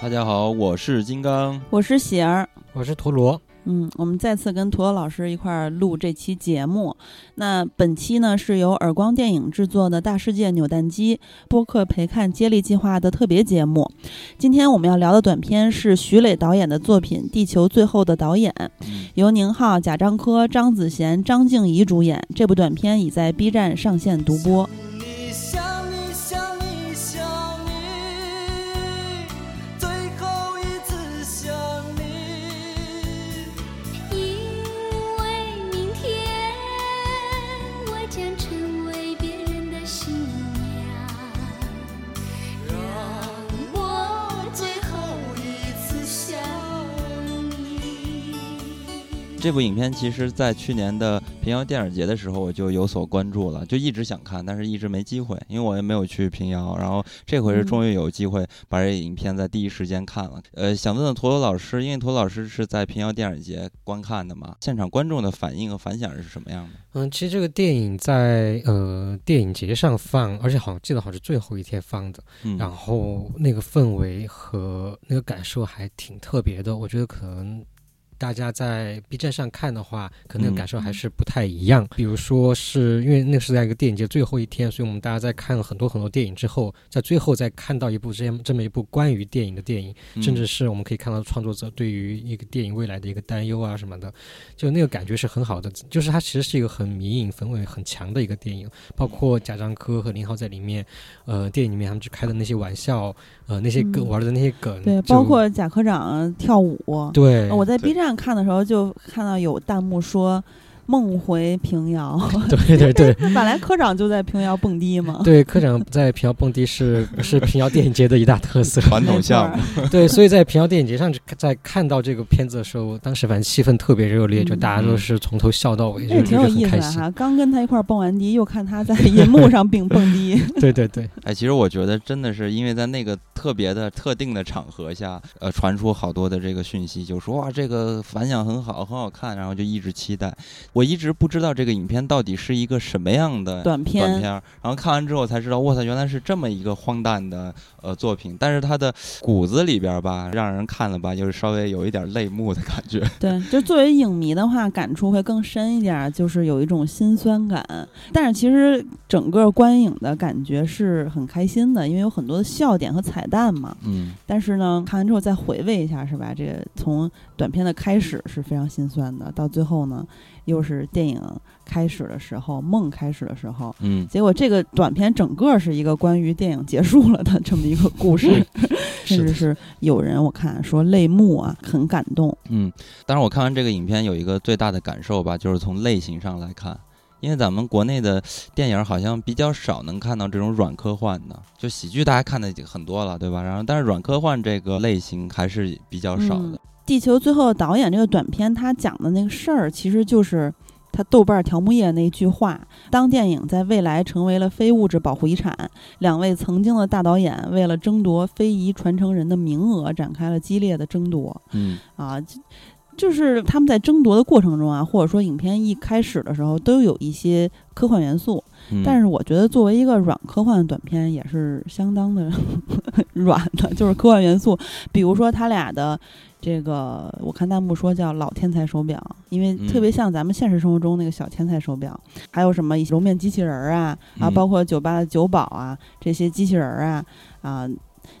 大家好，我是金刚，我是喜儿，我是陀螺。嗯，我们再次跟陀螺老师一块儿录这期节目。那本期呢是由耳光电影制作的《大世界扭蛋机》播客陪看接力计划的特别节目。今天我们要聊的短片是徐磊导演的作品《地球最后的导演》，由宁浩、贾樟柯、张子贤、张静怡主演。这部短片已在 B 站上线独播。这部影片其实，在去年的平遥电影节的时候，我就有所关注了，就一直想看，但是一直没机会，因为我也没有去平遥。然后这回是终于有机会把这影片在第一时间看了。呃，想问问陀螺老师，因为陀螺老师是在平遥电影节观看的嘛，现场观众的反应和反响是什么样的？嗯，其实这个电影在呃电影节上放，而且好像记得好像是最后一天放的，然后那个氛围和那个感受还挺特别的，我觉得可能。大家在 B 站上看的话，可能感受还是不太一样。比如说，是因为那是在一个电影节最后一天，所以我们大家在看了很多很多电影之后，在最后再看到一部这样这么一部关于电影的电影，甚至是我们可以看到创作者对于一个电影未来的一个担忧啊什么的，就那个感觉是很好的。就是它其实是一个很迷影氛围很强的一个电影，包括贾樟柯和林浩在里面，呃，电影里面他们去开的那些玩笑，呃，那些梗玩的那些梗，对，包括贾科长跳舞，对，我在 B 站。看的时候就看到有弹幕说。梦回平遥，对 对对，本来科长就在平遥蹦迪嘛。对，科长在平遥蹦迪是 是平遥电影节的一大特色传统项目。对，所以在平遥电影节上，在看到这个片子的时候，当时反正气氛特别热烈，就大家都是从头笑到尾，就挺有意思的哈。刚跟他一块蹦完迪，又看他在银幕上并蹦迪。对对对，哎，其实我觉得真的是因为在那个特别的特定的场合下，呃，传出好多的这个讯息，就说哇，这个反响很好，很好看，然后就一直期待。我一直不知道这个影片到底是一个什么样的短片，短片，然后看完之后才知道，哇塞，原来是这么一个荒诞的呃作品。但是他的骨子里边吧，让人看了吧，就是稍微有一点泪目的感觉。对，就作为影迷的话，感触会更深一点，就是有一种心酸感。但是其实整个观影的感觉是很开心的，因为有很多的笑点和彩蛋嘛。嗯。但是呢，看完之后再回味一下，是吧？这个从短片的开始是非常心酸的，到最后呢。又是电影开始的时候，梦开始的时候，嗯，结果这个短片整个是一个关于电影结束了的这么一个故事，甚至是有人我看说泪目啊，很感动。嗯，当然我看完这个影片有一个最大的感受吧，就是从类型上来看，因为咱们国内的电影好像比较少能看到这种软科幻的，就喜剧大家看的很多了，对吧？然后但是软科幻这个类型还是比较少的。地球最后的导演这个短片，他讲的那个事儿，其实就是他豆瓣条目页那句话：当电影在未来成为了非物质保护遗产，两位曾经的大导演为了争夺非遗传承人的名额，展开了激烈的争夺。嗯，啊，就是他们在争夺的过程中啊，或者说影片一开始的时候，都有一些科幻元素。但是我觉得作为一个软科幻短片，也是相当的 软的，就是科幻元素，比如说他俩的。这个我看弹幕说叫老天才手表，因为特别像咱们现实生活中那个小天才手表，还有什么揉面机器人儿啊啊，包括酒吧的酒保啊这些机器人儿啊啊，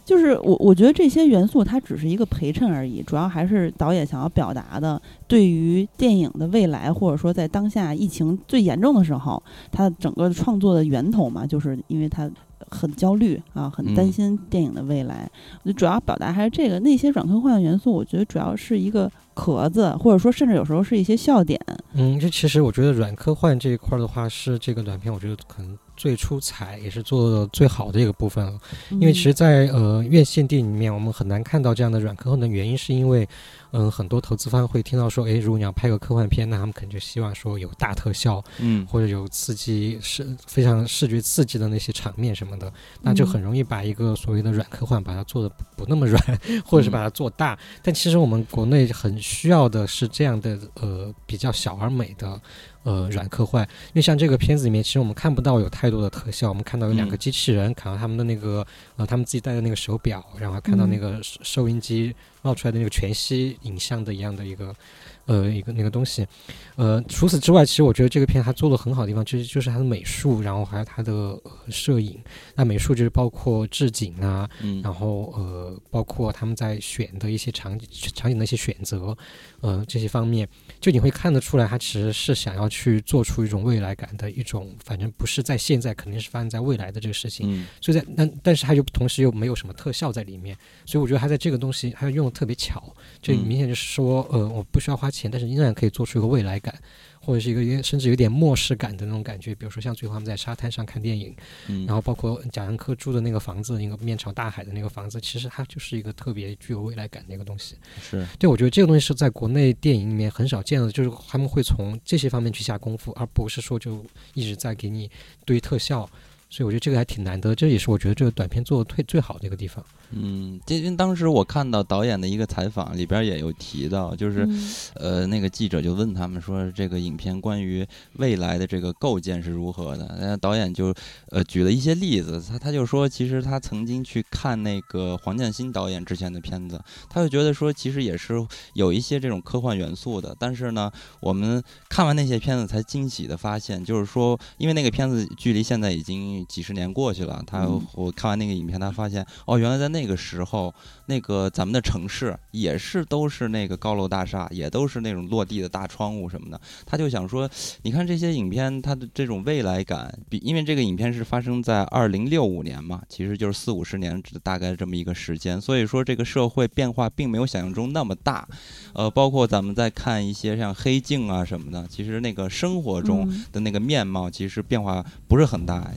就是我我觉得这些元素它只是一个陪衬而已，主要还是导演想要表达的，对于电影的未来，或者说在当下疫情最严重的时候，它整个创作的源头嘛，就是因为它。很焦虑啊，很担心电影的未来。我主要表达还是这个，那些软科幻元素，我觉得主要是一个壳子，或者说甚至有时候是一些笑点。嗯，这其实我觉得软科幻这一块的话，是这个短片我觉得可能最出彩，也是做的最好的一个部分了。因为其实，在呃院线电影里面，我们很难看到这样的软科幻的原因，是因为嗯，很多投资方会听到说，诶，如果你要拍个科幻片，那他们肯定就希望说有大特效，嗯，或者有刺激视非常视觉刺激的那些场面什么的，那就很容易把一个所谓的软科幻把它做的不那么软，或者是把它做大。但其实我们国内很需要的是这样的呃比较小而美的。呃，软科幻，因为像这个片子里面，其实我们看不到有太多的特效，我们看到有两个机器人，看到他们的那个呃，他们自己戴的那个手表，然后看到那个收音机冒出来的那个全息影像的一样的一个。呃，一个那个东西，呃，除此之外，其实我觉得这个片它做的很好的地方，就是就是它的美术，然后还有它的摄影。那美术就是包括置景啊，然后呃，包括他们在选的一些场景场景的一些选择，呃，这些方面，就你会看得出来，他其实是想要去做出一种未来感的一种，反正不是在现在，肯定是发生在未来的这个事情。所以在那，但是它又同时又没有什么特效在里面，所以我觉得它在这个东西它用的特别巧，就明显就是说，呃，我不需要花。钱，但是依然可以做出一个未来感，或者是一个甚至有点末世感的那种感觉。比如说像最后他们在沙滩上看电影，然后包括贾樟柯住的那个房子，那个面朝大海的那个房子，其实它就是一个特别具有未来感的一个东西。是对，我觉得这个东西是在国内电影里面很少见的，就是他们会从这些方面去下功夫，而不是说就一直在给你堆特效。所以我觉得这个还挺难得，这也是我觉得这个短片做的最最好的一个地方。嗯，因为当时我看到导演的一个采访里边也有提到，就是呃，那个记者就问他们说，这个影片关于未来的这个构建是如何的？那导演就呃举了一些例子，他他就说，其实他曾经去看那个黄建新导演之前的片子，他就觉得说，其实也是有一些这种科幻元素的。但是呢，我们看完那些片子才惊喜的发现，就是说，因为那个片子距离现在已经。几十年过去了，他我看完那个影片，他发现哦，原来在那个时候，那个咱们的城市也是都是那个高楼大厦，也都是那种落地的大窗户什么的。他就想说，你看这些影片，它的这种未来感，比因为这个影片是发生在二零六五年嘛，其实就是四五十年大概这么一个时间，所以说这个社会变化并没有想象中那么大。呃，包括咱们在看一些像黑镜啊什么的，其实那个生活中的那个面貌，其实变化不是很大。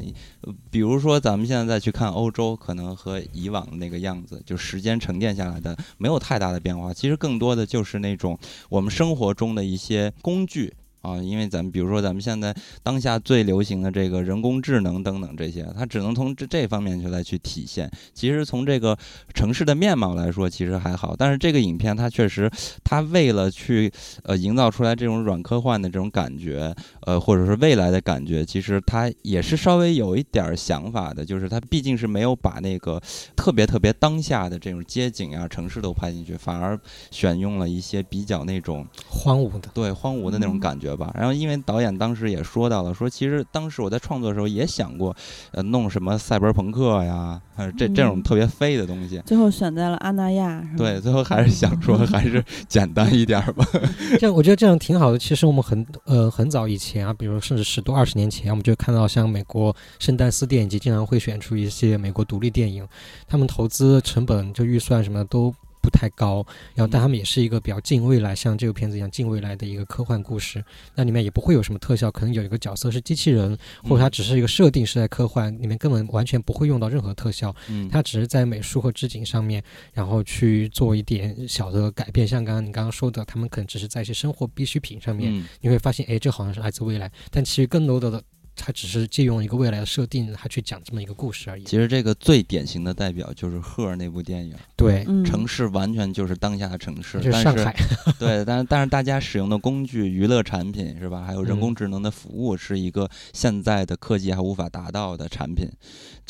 比如说，咱们现在再去看欧洲，可能和以往那个个样子，就时间沉淀下来的，没有太大的变化。其实更多的就是那种我们生活中的一些工具。啊，因为咱们比如说咱们现在当下最流行的这个人工智能等等这些，它只能从这这方面去来去体现。其实从这个城市的面貌来说，其实还好。但是这个影片它确实，它为了去呃营造出来这种软科幻的这种感觉，呃或者是未来的感觉，其实它也是稍微有一点想法的。就是它毕竟是没有把那个特别特别当下的这种街景啊、城市都拍进去，反而选用了一些比较那种荒芜的，对荒芜的那种感觉。吧，然后因为导演当时也说到了，说其实当时我在创作的时候也想过，呃，弄什么赛博朋克呀，这这种特别飞的东西。最后选在了阿那亚，对，最后还是想说还是简单一点吧。这样我觉得这样挺好的。其实我们很呃很早以前啊，比如甚至十多二十年前，我们就看到像美国圣丹斯电影节经常会选出一些美国独立电影，他们投资成本就预算什么都。不太高，然后但他们也是一个比较近未来，像这个片子一样近未来的一个科幻故事。那里面也不会有什么特效，可能有一个角色是机器人，或者它只是一个设定是在科幻里面，根本完全不会用到任何特效。嗯，它只是在美术和置景上面，然后去做一点小的改变。像刚刚你刚刚说的，他们可能只是在一些生活必需品上面，你会发现，哎，这好像是来自未来，但其实更多的。他只是借用一个未来的设定，他去讲这么一个故事而已。其实这个最典型的代表就是《赫》那部电影，对，城市完全就是当下的城市，是上海。对，但是但是大家使用的工具、娱乐产品是吧？还有人工智能的服务，是一个现在的科技还无法达到的产品。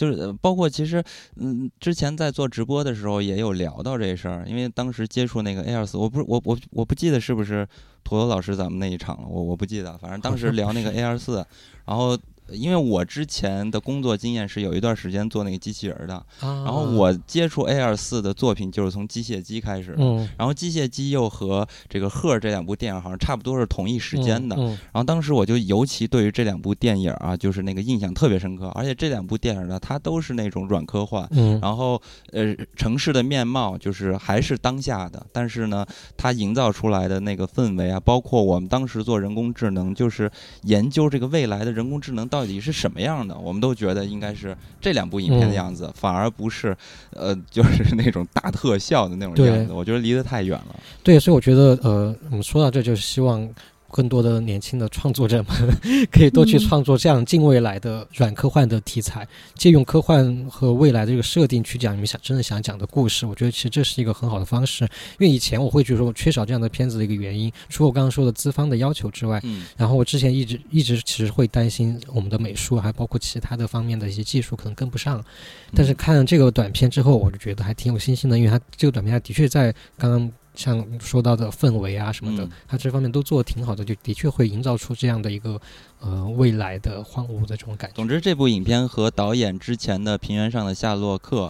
就是包括其实，嗯，之前在做直播的时候也有聊到这事儿，因为当时接触那个 A R 四，我不是我我我不记得是不是土豆老师咱们那一场了，我我不记得，反正当时聊那个 A R 四。然后，因为我之前的工作经验是有一段时间做那个机器人的，然后我接触 A 二四的作品就是从机械姬开始，然后机械姬又和这个赫这两部电影好像差不多是同一时间的，然后当时我就尤其对于这两部电影啊，就是那个印象特别深刻，而且这两部电影呢，它都是那种软科幻，然后呃，城市的面貌就是还是当下的，但是呢，它营造出来的那个氛围啊，包括我们当时做人工智能，就是研究这个未来的人。人工智能到到底是什么样的，我们都觉得应该是这两部影片的样子，反而不是呃，就是那种大特效的那种样子。我觉得离得太远了。对，所以我觉得呃，我们说到这，就是希望。更多的年轻的创作者们 可以多去创作这样近未来的软科幻的题材，借用科幻和未来的这个设定去讲你们想真的想讲的故事。我觉得其实这是一个很好的方式，因为以前我会觉得说缺少这样的片子的一个原因，除了我刚刚说的资方的要求之外，嗯，然后我之前一直一直其实会担心我们的美术还包括其他的方面的一些技术可能跟不上，但是看了这个短片之后，我就觉得还挺有信心的，因为它这个短片它的确在刚刚。像说到的氛围啊什么的，他这方面都做的挺好的，就的确会营造出这样的一个呃未来的荒芜的这种感觉。总之，这部影片和导演之前的《平原上的夏洛克》，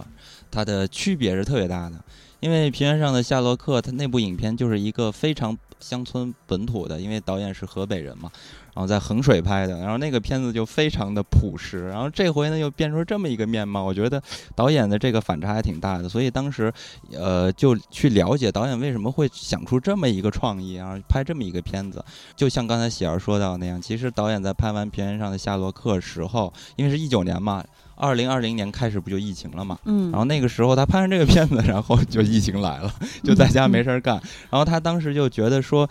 它的区别是特别大的。因为《平原上的夏洛克》，它那部影片就是一个非常乡村本土的，因为导演是河北人嘛。然后在衡水拍的，然后那个片子就非常的朴实，然后这回呢又变出这么一个面貌，我觉得导演的这个反差还挺大的，所以当时，呃，就去了解导演为什么会想出这么一个创意，然后拍这么一个片子。就像刚才喜儿说到那样，其实导演在拍完《平原上的夏洛克》时候，因为是一九年嘛，二零二零年开始不就疫情了嘛，嗯，然后那个时候他拍完这个片子，然后就疫情来了，就在家没事儿干，然后他当时就觉得说。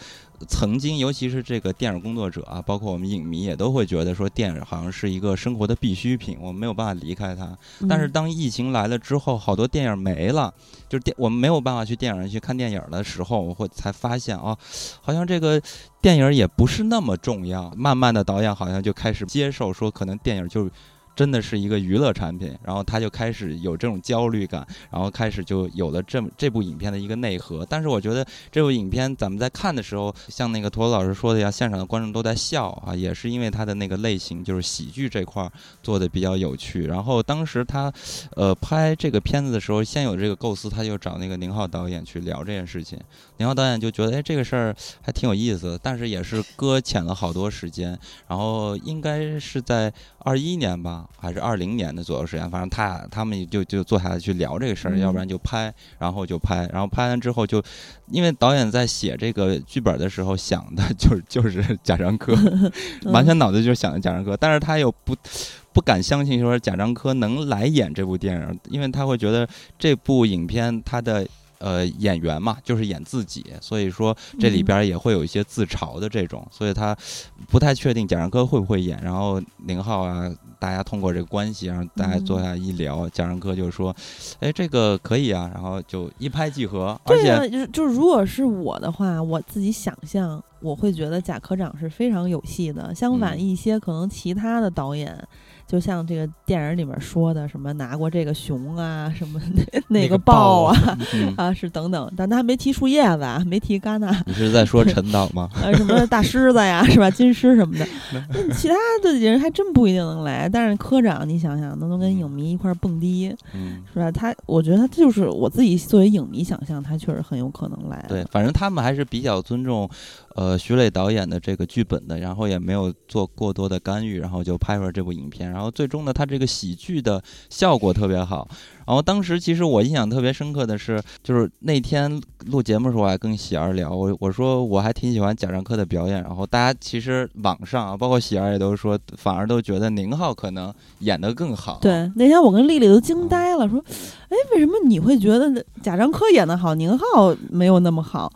曾经，尤其是这个电影工作者啊，包括我们影迷也都会觉得说，电影好像是一个生活的必需品，我们没有办法离开它。但是当疫情来了之后，好多电影没了，就是电我们没有办法去电影院去看电影的时候，我会才发现啊，好像这个电影也不是那么重要。慢慢的，导演好像就开始接受说，可能电影就。真的是一个娱乐产品，然后他就开始有这种焦虑感，然后开始就有了这这部影片的一个内核。但是我觉得这部影片咱们在看的时候，像那个陀螺老师说的呀，现场的观众都在笑啊，也是因为他的那个类型就是喜剧这块做的比较有趣。然后当时他呃拍这个片子的时候，先有这个构思，他就找那个宁浩导演去聊这件事情。宁浩导演就觉得哎这个事儿还挺有意思，但是也是搁浅了好多时间。然后应该是在二一年吧。还是二零年的左右时间，反正他他们就就坐下来去聊这个事儿，要不然就拍，然后就拍，然后拍完之后就，因为导演在写这个剧本的时候想的就是 就是贾樟柯，完全脑子就想着贾樟柯，但是他又不不敢相信说贾樟柯能来演这部电影，因为他会觉得这部影片他的。呃，演员嘛，就是演自己，所以说这里边也会有一些自嘲的这种，所以他不太确定贾樟柯会不会演。然后宁浩啊，大家通过这个关系，然后大家坐下一聊，贾樟柯就说：“哎，这个可以啊。”然后就一拍即合。对啊，就是就是如果是我的话，我自己想象，我会觉得贾科长是非常有戏的。相反，一些可能其他的导演。就像这个电影里面说的，什么拿过这个熊啊，什么 那个豹啊，啊是等等，但他还没提树叶子啊，没提戛纳。你是在说陈导吗？呃，什么大狮子呀，是吧？金狮什么的，其他的人还真不一定能来。但是科长，你想想，能能跟影迷一块蹦迪，是吧？他，我觉得他就是我自己作为影迷想象，他确实很有可能来。对，反正他们还是比较尊重。呃，徐磊导演的这个剧本的，然后也没有做过多的干预，然后就拍出了这部影片。然后最终呢，他这个喜剧的效果特别好。然后当时其实我印象特别深刻的是，就是那天录节目的时候，我还跟喜儿聊，我我说我还挺喜欢贾樟柯的表演。然后大家其实网上啊，包括喜儿也都说，反而都觉得宁浩可能演得更好。对，那天我跟丽丽都惊呆了，说，哎，为什么你会觉得贾樟柯演得好，宁浩没有那么好？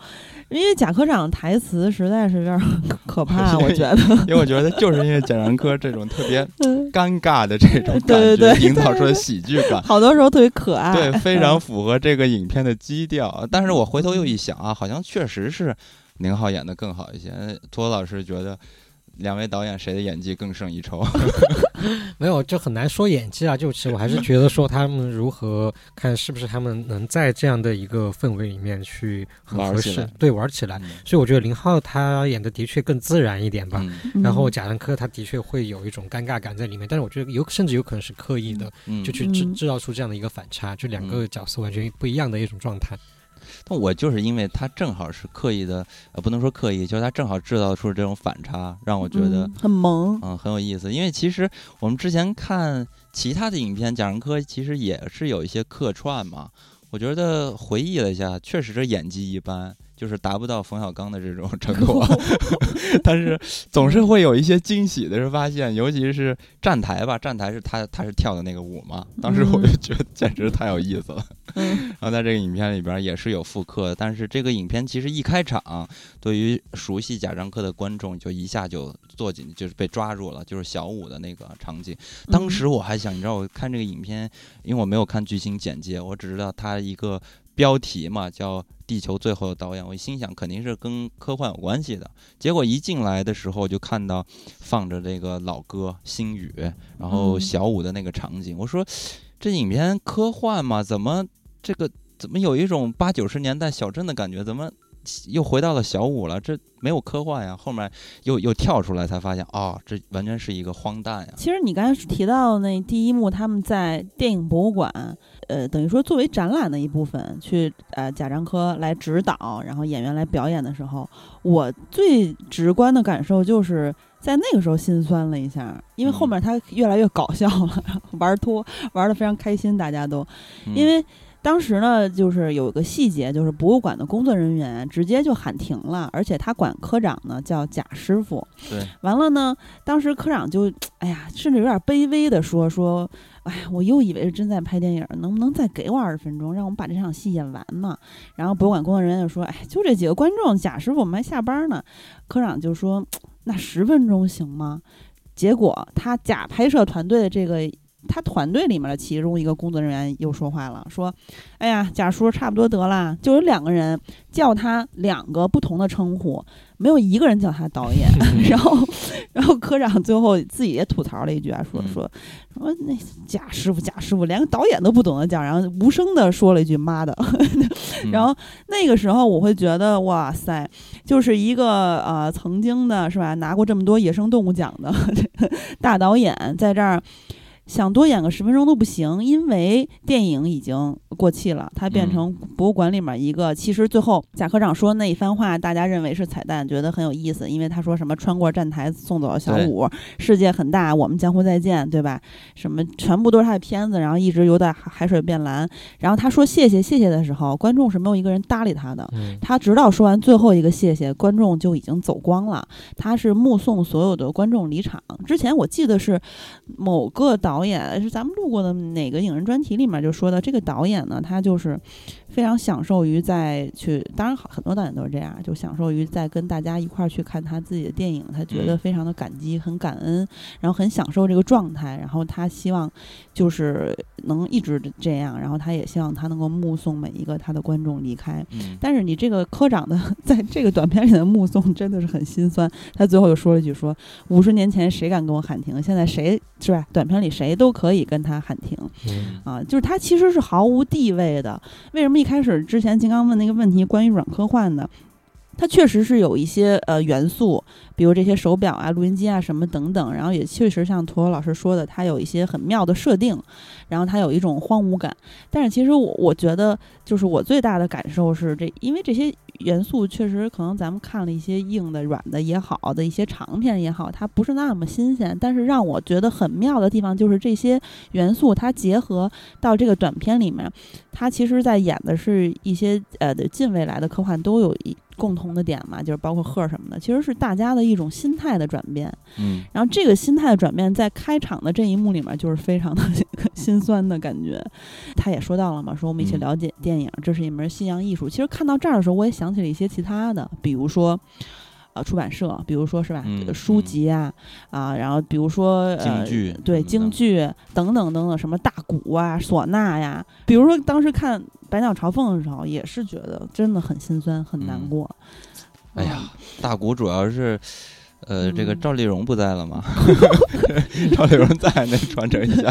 因为贾科长台词实在是有点可怕，我觉得。因为我觉得就是因为贾樟柯这种特别 尴尬的这种感觉，营造出的喜剧感，好多时候特别可爱，对，非常符合这个影片的基调。但是我回头又一想啊，好像确实是宁浩演的更好一些。托老师觉得。两位导演谁的演技更胜一筹？没有，就很难说演技啊。就其实我还是觉得说他们如何看是不是他们能在这样的一个氛围里面去玩起来，对，玩起来。所以我觉得林浩他演的的确更自然一点吧。然后贾樟柯他的确会有一种尴尬感在里面，但是我觉得有甚至有可能是刻意的，就去制制造出这样的一个反差，就两个角色完全不一样的一种状态。但我就是因为他正好是刻意的，呃，不能说刻意，就是他正好制造出这种反差，让我觉得很萌，嗯，很有意思。因为其实我们之前看其他的影片，贾樟柯其实也是有一些客串嘛。我觉得回忆了一下，确实是演技一般。就是达不到冯小刚的这种程度，但是总是会有一些惊喜的是发现，尤其是站台吧，站台是他他是跳的那个舞嘛，当时我就觉得简直太有意思了。然后在这个影片里边也是有复刻，但是这个影片其实一开场，对于熟悉贾樟柯的观众就一下就坐进，就是被抓住了，就是小五的那个场景。当时我还想，你知道，我看这个影片，因为我没有看剧情简介，我只知道它一个。标题嘛叫《地球最后的导演》，我心想肯定是跟科幻有关系的。结果一进来的时候就看到放着这个老歌《星宇》，然后小五的那个场景，我说这影片科幻吗？怎么这个怎么有一种八九十年代小镇的感觉？怎么？又回到了小五了，这没有科幻呀。后面又又跳出来，才发现哦，这完全是一个荒诞呀。其实你刚才提到那第一幕，他们在电影博物馆，呃，等于说作为展览的一部分，去呃贾樟柯来指导，然后演员来表演的时候，我最直观的感受就是在那个时候心酸了一下，因为后面他越来越搞笑了，玩脱玩的非常开心，大家都因为。当时呢，就是有一个细节，就是博物馆的工作人员直接就喊停了，而且他管科长呢叫贾师傅。对，完了呢，当时科长就，哎呀，甚至有点卑微的说说，哎呀，我又以为是真在拍电影，能不能再给我二十分钟，让我们把这场戏演完呢？然后博物馆工作人员就说，哎，就这几个观众，贾师傅我们还下班呢。科长就说，那十分钟行吗？结果他假拍摄团队的这个。他团队里面的其中一个工作人员又说话了，说：“哎呀，贾叔差不多得了，就有两个人叫他两个不同的称呼，没有一个人叫他导演。”然后，然后科长最后自己也吐槽了一句啊，说说说那贾师傅，贾师傅连个导演都不懂得叫，然后无声的说了一句“妈的”。然后那个时候我会觉得，哇塞，就是一个呃曾经的是吧，拿过这么多野生动物奖的 大导演在这儿。想多演个十分钟都不行，因为电影已经过气了，它变成博物馆里面一个。其实最后贾科长说那一番话，大家认为是彩蛋，觉得很有意思，因为他说什么穿过站台送走了小五，世界很大，我们江湖再见，对吧？什么全部都是他的片子，然后一直游在海水变蓝。然后他说谢谢谢谢的时候，观众是没有一个人搭理他的。他直到说完最后一个谢谢，观众就已经走光了。他是目送所有的观众离场。之前我记得是某个导。导演是咱们录过的哪个影人专题里面就说的，这个导演呢，他就是。非常享受于在去，当然很多导演都是这样，就享受于在跟大家一块儿去看他自己的电影，他觉得非常的感激，很感恩，然后很享受这个状态，然后他希望就是能一直这样，然后他也希望他能够目送每一个他的观众离开。但是你这个科长的 在这个短片里的目送真的是很心酸，他最后又说了一句说五十年前谁敢跟我喊停，现在谁是吧？短片里谁都可以跟他喊停，啊，就是他其实是毫无地位的，为什么一？开始之前，金刚问那个问题，关于软科幻的，它确实是有一些呃元素，比如这些手表啊、录音机啊什么等等，然后也确实像陀螺老师说的，它有一些很妙的设定，然后它有一种荒芜感。但是其实我我觉得，就是我最大的感受是这，因为这些。元素确实可能咱们看了一些硬的、软的也好的一些长片也好，它不是那么新鲜。但是让我觉得很妙的地方就是这些元素它结合到这个短片里面，它其实在演的是一些呃近未来的科幻都有一。共同的点嘛，就是包括赫什么的，其实是大家的一种心态的转变。嗯，然后这个心态的转变在开场的这一幕里面就是非常的 心酸的感觉。他也说到了嘛，说我们一起了解电影，这是一门西洋艺术。其实看到这儿的时候，我也想起了一些其他的，比如说。呃，出版社，比如说是吧，书籍啊，啊，然后比如说呃，对，京剧等等等等，什么大鼓啊，唢呐呀，比如说当时看《百鸟朝凤》的时候，也是觉得真的很心酸，很难过。哎呀，大鼓主要是，呃，这个赵丽蓉不在了吗？赵丽蓉在，那传承一下。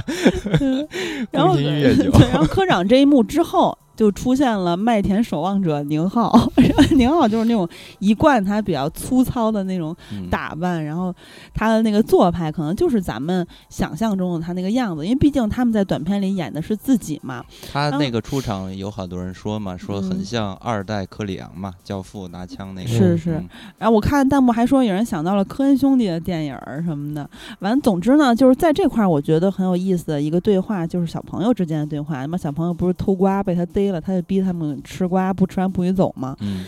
然后，然后科长这一幕之后。就出现了麦田守望者宁浩，宁浩就是那种一贯他比较粗糙的那种打扮，然后他的那个做派可能就是咱们想象中的他那个样子，因为毕竟他们在短片里演的是自己嘛。他那个出场有好多人说嘛，说很像二代科里昂嘛，教父拿枪那个。是是，然后我看弹幕还说有人想到了科恩兄弟的电影什么的。完，总之呢，就是在这块儿我觉得很有意思的一个对话，就是小朋友之间的对话。那么小朋友不是偷瓜被他逮。了，他就逼他们吃瓜，不吃完不许走嘛。嗯，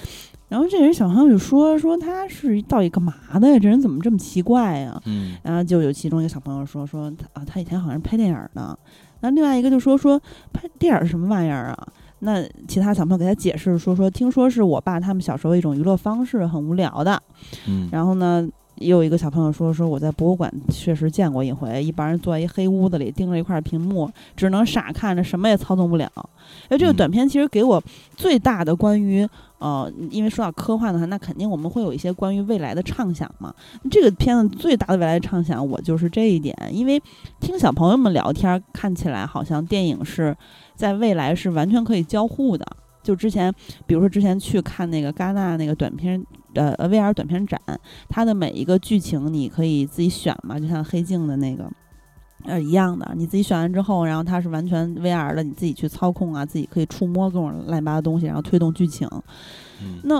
然后这人小朋友就说说他是到底干嘛的呀？这人怎么这么奇怪呀？嗯，然后就有其中一个小朋友说说啊，他以前好像是拍电影的。那另外一个就说说拍电影是什么玩意儿啊？那其他小朋友给他解释说说，听说是我爸他们小时候一种娱乐方式，很无聊的。嗯，然后呢，也有一个小朋友说说我在博物馆确实见过一回，一帮人坐在一黑屋子里，盯着一块屏幕，只能傻看着，什么也操纵不了。哎，这个短片其实给我最大的关于呃，因为说到科幻的话，那肯定我们会有一些关于未来的畅想嘛。这个片子最大的未来畅想，我就是这一点，因为听小朋友们聊天，看起来好像电影是。在未来是完全可以交互的。就之前，比如说之前去看那个戛纳那个短片，呃，VR 短片展，它的每一个剧情你可以自己选嘛，就像黑镜的那个，呃，一样的。你自己选完之后，然后它是完全 VR 的，你自己去操控啊，自己可以触摸各种乱七八糟东西，然后推动剧情。那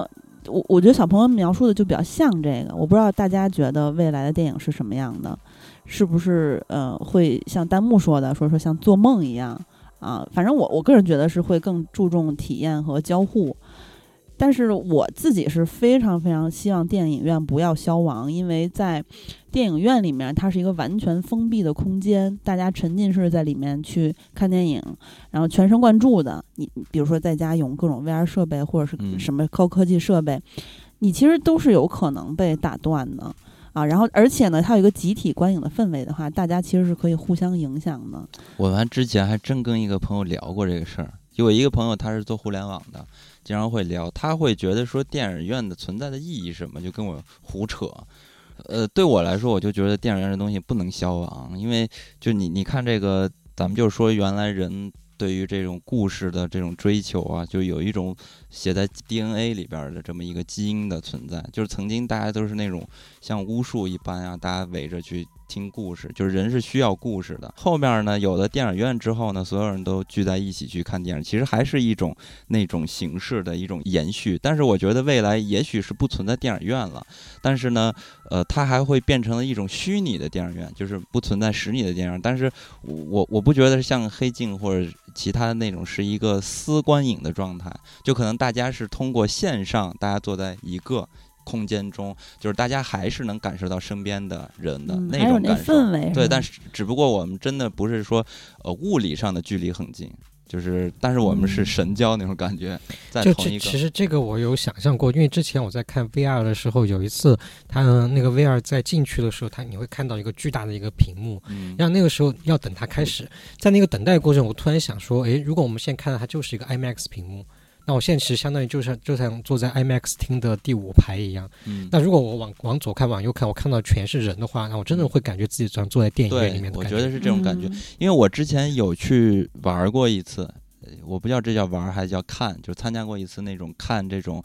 我我觉得小朋友描述的就比较像这个。我不知道大家觉得未来的电影是什么样的，是不是呃会像弹幕说的，说说像做梦一样。啊，反正我我个人觉得是会更注重体验和交互，但是我自己是非常非常希望电影院不要消亡，因为在电影院里面它是一个完全封闭的空间，大家沉浸式在里面去看电影，然后全神贯注的。你比如说在家用各种 VR 设备或者是什么高科技设备，你其实都是有可能被打断的。啊，然后而且呢，它有一个集体观影的氛围的话，大家其实是可以互相影响的。我们之前还真跟一个朋友聊过这个事儿，有一个朋友他是做互联网的，经常会聊，他会觉得说电影院的存在的意义是什么，就跟我胡扯。呃，对我来说，我就觉得电影院这东西不能消亡，因为就你你看这个，咱们就说原来人。对于这种故事的这种追求啊，就有一种写在 DNA 里边的这么一个基因的存在，就是曾经大家都是那种像巫术一般啊，大家围着去。听故事就是人是需要故事的。后面呢，有了电影院之后呢，所有人都聚在一起去看电影，其实还是一种那种形式的一种延续。但是我觉得未来也许是不存在电影院了，但是呢，呃，它还会变成了一种虚拟的电影院，就是不存在实体的电影。但是我我不觉得像黑镜或者其他的那种是一个私观影的状态，就可能大家是通过线上，大家坐在一个。空间中，就是大家还是能感受到身边的人的那种感受，对。但是，只不过我们真的不是说，呃，物理上的距离很近，就是，但是我们是神交那种感觉，在同一个。其实这个我有想象过，因为之前我在看 VR 的时候，有一次，他那个 VR 在进去的时候，他你会看到一个巨大的一个屏幕，嗯，然后那个时候要等它开始，在那个等待过程，我突然想说，诶，如果我们现在看到它就是一个 IMAX 屏幕。那我现在其实相当于就像就像坐在 IMAX 厅的第五排一样。嗯。那如果我往往左看往右看，我看到全是人的话，那我真的会感觉自己像坐在电影院里面的感觉。我觉得是这种感觉，因为我之前有去玩过一次，我不知道这叫玩还是叫看，就参加过一次那种看这种，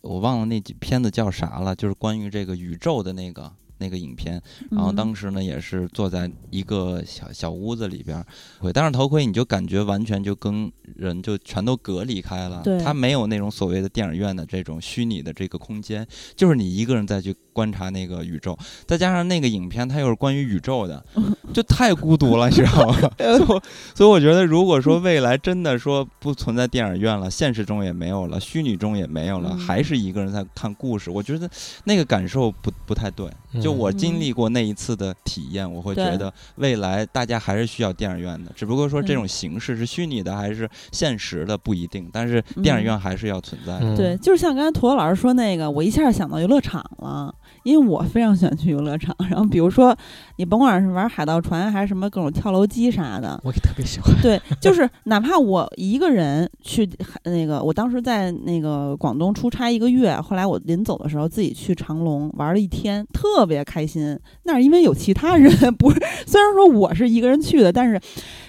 我忘了那几片子叫啥了，就是关于这个宇宙的那个。那个影片，然后当时呢也是坐在一个小小屋子里边，会戴上头盔，你就感觉完全就跟人就全都隔离开了。对，它没有那种所谓的电影院的这种虚拟的这个空间，就是你一个人在去观察那个宇宙，再加上那个影片它又是关于宇宙的，就太孤独了，你知道吗？所以我觉得，如果说未来真的说不存在电影院了，现实中也没有了，虚拟中也没有了，还是一个人在看故事，我觉得那个感受不不太对。就我经历过那一次的体验，我会觉得未来大家还是需要电影院的，只不过说这种形式是虚拟的还是现实的不一定，但是电影院还是要存在的。对，就是像刚才涂老师说那个，我一下想到游乐场了。因为我非常喜欢去游乐场，然后比如说，你甭管是玩海盗船还是什么各种跳楼机啥的，我也特别喜欢。对，就是哪怕我一个人去那个，我当时在那个广东出差一个月，后来我临走的时候自己去长隆玩了一天，特别开心。那是因为有其他人，不是虽然说我是一个人去的，但是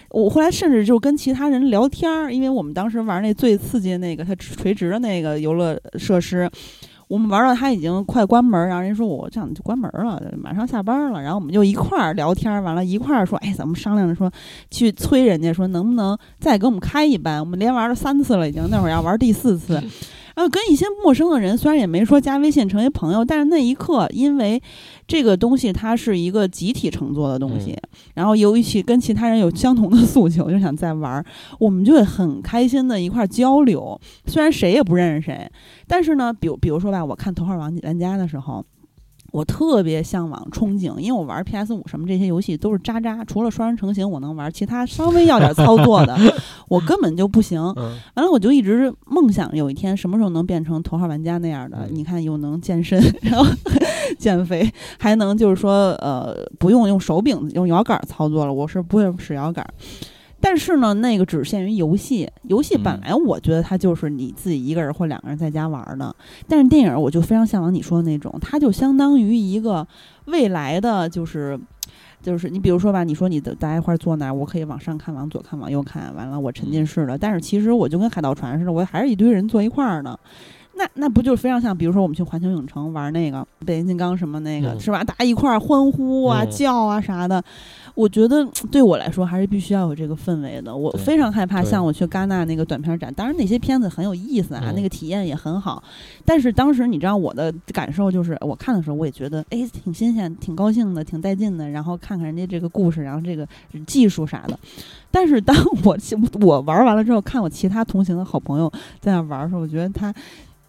我后来甚至就跟其他人聊天儿，因为我们当时玩那最刺激的那个它垂直的那个游乐设施。我们玩到他已经快关门，然后人说我这样就关门了，马上下班了。然后我们就一块儿聊天，完了一块儿说，哎，咱们商量着说去催人家说能不能再给我们开一班。我们连玩了三次了，已经那会儿要玩第四次。然后跟一些陌生的人，虽然也没说加微信成为朋友，但是那一刻，因为这个东西它是一个集体乘坐的东西，然后由于其跟其他人有相同的诉求，就想再玩，我们就会很开心的一块交流。虽然谁也不认识谁，但是呢，比如比如说吧，我看《头号玩玩家》的时候。我特别向往、憧憬，因为我玩 PS 五什么这些游戏都是渣渣，除了双人成行我能玩，其他稍微要点操作的，我根本就不行。完了，我就一直梦想有一天什么时候能变成头号玩家那样的。你看，又能健身，然后 减肥，还能就是说，呃，不用用手柄、用摇杆操作了。我是不会使摇杆。但是呢，那个只限于游戏。游戏本来我觉得它就是你自己一个人或两个人在家玩的。但是电影我就非常向往你说的那种，它就相当于一个未来的，就是就是你比如说吧，你说你的大家一块坐那儿，我可以往上看、往左看、往右看，完了我沉浸式的。但是其实我就跟海盗船似的，我还是一堆人坐一块儿呢。那那不就是非常像，比如说我们去环球影城玩那个变形金刚什么那个是吧？大家一块儿欢呼啊、叫啊啥的。我觉得对我来说还是必须要有这个氛围的。我非常害怕像我去戛纳那个短片展，当然那些片子很有意思啊，那个体验也很好。但是当时你知道我的感受就是，我看的时候我也觉得哎挺新鲜、挺高兴的、挺带劲的。然后看看人家这个故事，然后这个技术啥的。但是当 我我玩完了之后，看我其他同行的好朋友在那玩的时候，我觉得他。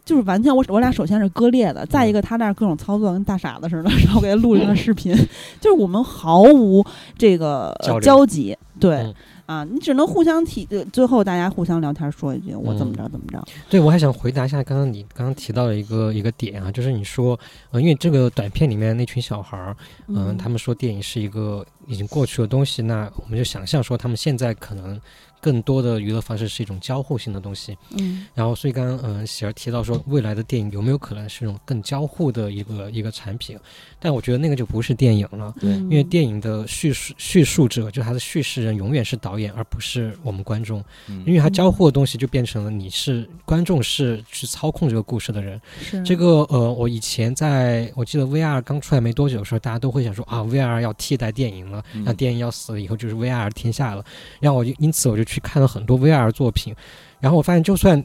就是完全我我俩首先是割裂的，再一个他那各种操作跟大傻子似的，然后给他录了一段视频，就是我们毫无这个交集，对。啊，你只能互相提，最后大家互相聊天说一句我怎么着怎么着。对我还想回答一下刚刚你刚刚提到的一个一个点啊，就是你说呃，因为这个短片里面那群小孩儿，嗯，他们说电影是一个已经过去的东西，那我们就想象说他们现在可能。更多的娱乐方式是一种交互性的东西，嗯，然后所以刚刚嗯喜儿提到说未来的电影有没有可能是一种更交互的一个一个产品，但我觉得那个就不是电影了，因为电影的叙述叙述者就他的叙事人永远是导演而不是我们观众，因为他交互的东西就变成了你是观众是去操控这个故事的人，是。这个呃我以前在我记得 VR 刚出来没多久的时候，大家都会想说啊 VR 要替代电影了，那电影要死了以后就是 VR 天下了，然后我就因此我就。去看了很多 VR 作品，然后我发现，就算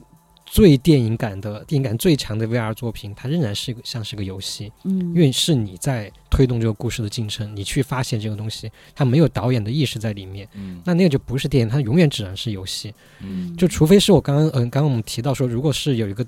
最电影感的、电影感最强的 VR 作品，它仍然是一个像是个游戏，嗯，因为是你在推动这个故事的进程，你去发现这个东西，它没有导演的意识在里面，嗯，那那个就不是电影，它永远只能是游戏，嗯，就除非是我刚刚嗯，刚刚我们提到说，如果是有一个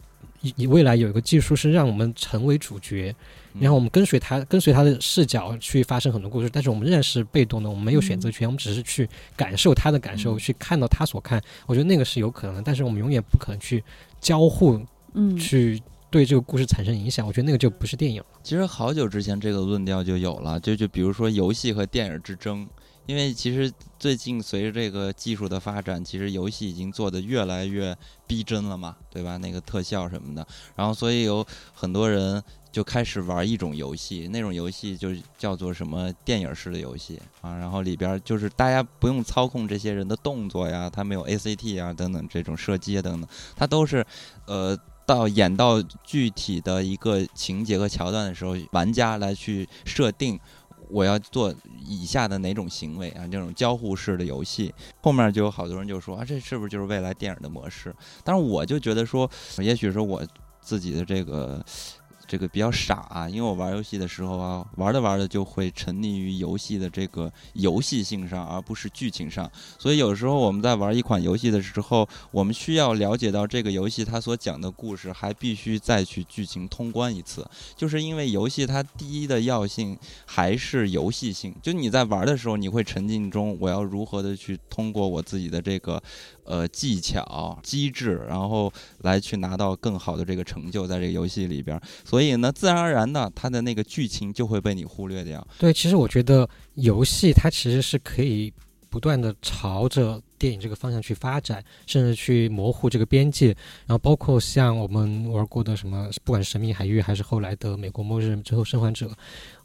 你未来有一个技术是让我们成为主角。然后我们跟随他，跟随他的视角去发生很多故事，但是我们仍然是被动的，我们没有选择权，我们只是去感受他的感受，去看到他所看。我觉得那个是有可能的，但是我们永远不可能去交互，嗯，去对这个故事产生影响。我觉得那个就不是电影。其实好久之前这个论调就有了，就就比如说游戏和电影之争。因为其实最近随着这个技术的发展，其实游戏已经做得越来越逼真了嘛，对吧？那个特效什么的，然后所以有很多人就开始玩一种游戏，那种游戏就叫做什么电影式的游戏啊，然后里边就是大家不用操控这些人的动作呀，它没有 ACT 啊等等这种射击啊等等，它都是呃到演到具体的一个情节和桥段的时候，玩家来去设定。我要做以下的哪种行为啊？这种交互式的游戏，后面就有好多人就说啊，这是不是就是未来电影的模式？但是我就觉得说，也许是我自己的这个。这个比较傻啊，因为我玩游戏的时候啊，玩着玩着就会沉溺于游戏的这个游戏性上，而不是剧情上。所以有时候我们在玩一款游戏的时候，我们需要了解到这个游戏它所讲的故事，还必须再去剧情通关一次。就是因为游戏它第一的要性还是游戏性，就你在玩的时候，你会沉浸中，我要如何的去通过我自己的这个。呃，技巧、机制，然后来去拿到更好的这个成就，在这个游戏里边，所所以呢，自然而然的，它的那个剧情就会被你忽略掉。对，其实我觉得游戏它其实是可以不断的朝着。电影这个方向去发展，甚至去模糊这个边界，然后包括像我们玩过的什么，不管是《神秘海域》还是后来的《美国末日》之后《生还者》，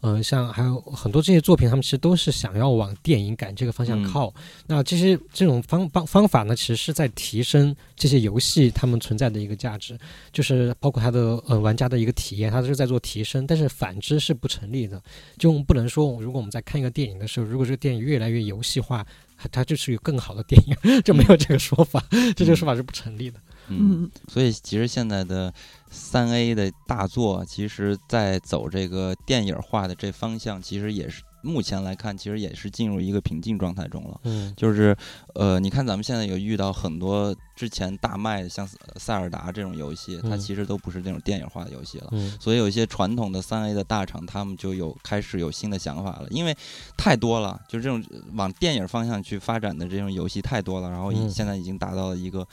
嗯，像还有很多这些作品，他们其实都是想要往电影感这个方向靠。那这些这种方方方法呢，其实是在提升这些游戏他们存在的一个价值，就是包括它的呃玩家的一个体验，它是在做提升。但是反之是不成立的，就不能说如果我们在看一个电影的时候，如果这个电影越来越游戏化。它就是有更好的电影，就没有这个说法，这个说法是不成立的。嗯，所以其实现在的三 A 的大作，其实在走这个电影化的这方向，其实也是。目前来看，其实也是进入一个瓶颈状态中了。嗯，就是，呃，你看咱们现在有遇到很多之前大卖的，像塞尔达这种游戏，它其实都不是那种电影化的游戏了。嗯，所以有一些传统的三 A 的大厂，他们就有开始有新的想法了，因为太多了，就这种往电影方向去发展的这种游戏太多了，然后现在已经达到了一个。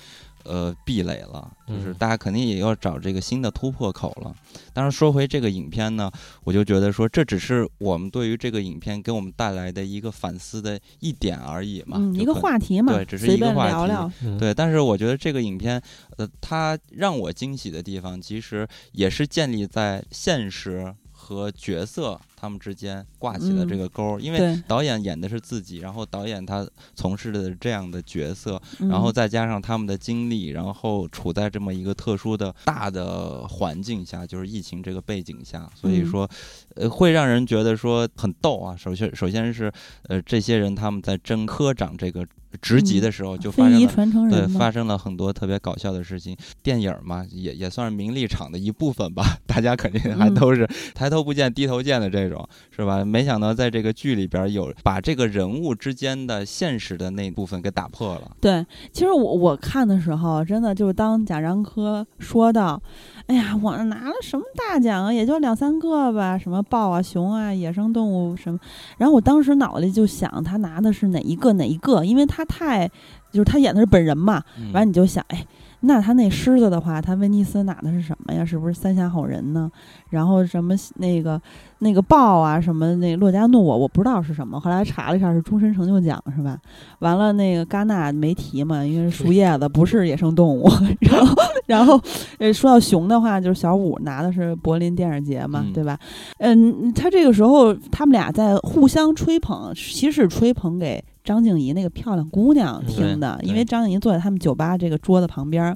呃，壁垒了，就是大家肯定也要找这个新的突破口了。当然，说回这个影片呢，我就觉得说，这只是我们对于这个影片给我们带来的一个反思的一点而已嘛，一个话题嘛，对，只是一个话题，对。但是我觉得这个影片，呃，它让我惊喜的地方，其实也是建立在现实。和角色他们之间挂起了这个钩，因为导演演的是自己，然后导演他从事的这样的角色，然后再加上他们的经历，然后处在这么一个特殊的大的环境下，就是疫情这个背景下，所以说，呃，会让人觉得说很逗啊。首先，首先是呃，这些人他们在争科长这个。职级的时候就发生了，对，发生了很多特别搞笑的事情。电影嘛，也也算是名利场的一部分吧。大家肯定还都是抬头不见低头见的这种，是吧？没想到在这个剧里边有把这个人物之间的现实的那部分给打破了。对，其实我我看的时候，真的就是当贾樟柯说到。哎呀，我拿了什么大奖啊？也就两三个吧，什么豹啊、熊啊、野生动物什么。然后我当时脑子里就想，他拿的是哪一个哪一个？因为他太，就是他演的是本人嘛。完，你就想，哎。那他那狮子的话，他威尼斯拿的是什么呀？是不是三峡好人呢？然后什么那个那个豹啊，什么那洛迦诺，我我不知道是什么。后来查了一下，是终身成就奖是吧？完了那个戛纳没提嘛，因为是树叶子，不是野生动物。然后然后呃，说到熊的话，就是小五拿的是柏林电影节嘛，对吧？嗯，他这个时候他们俩在互相吹捧，其实吹捧给。张静怡那个漂亮姑娘听的，因为张静怡坐在他们酒吧这个桌子旁边，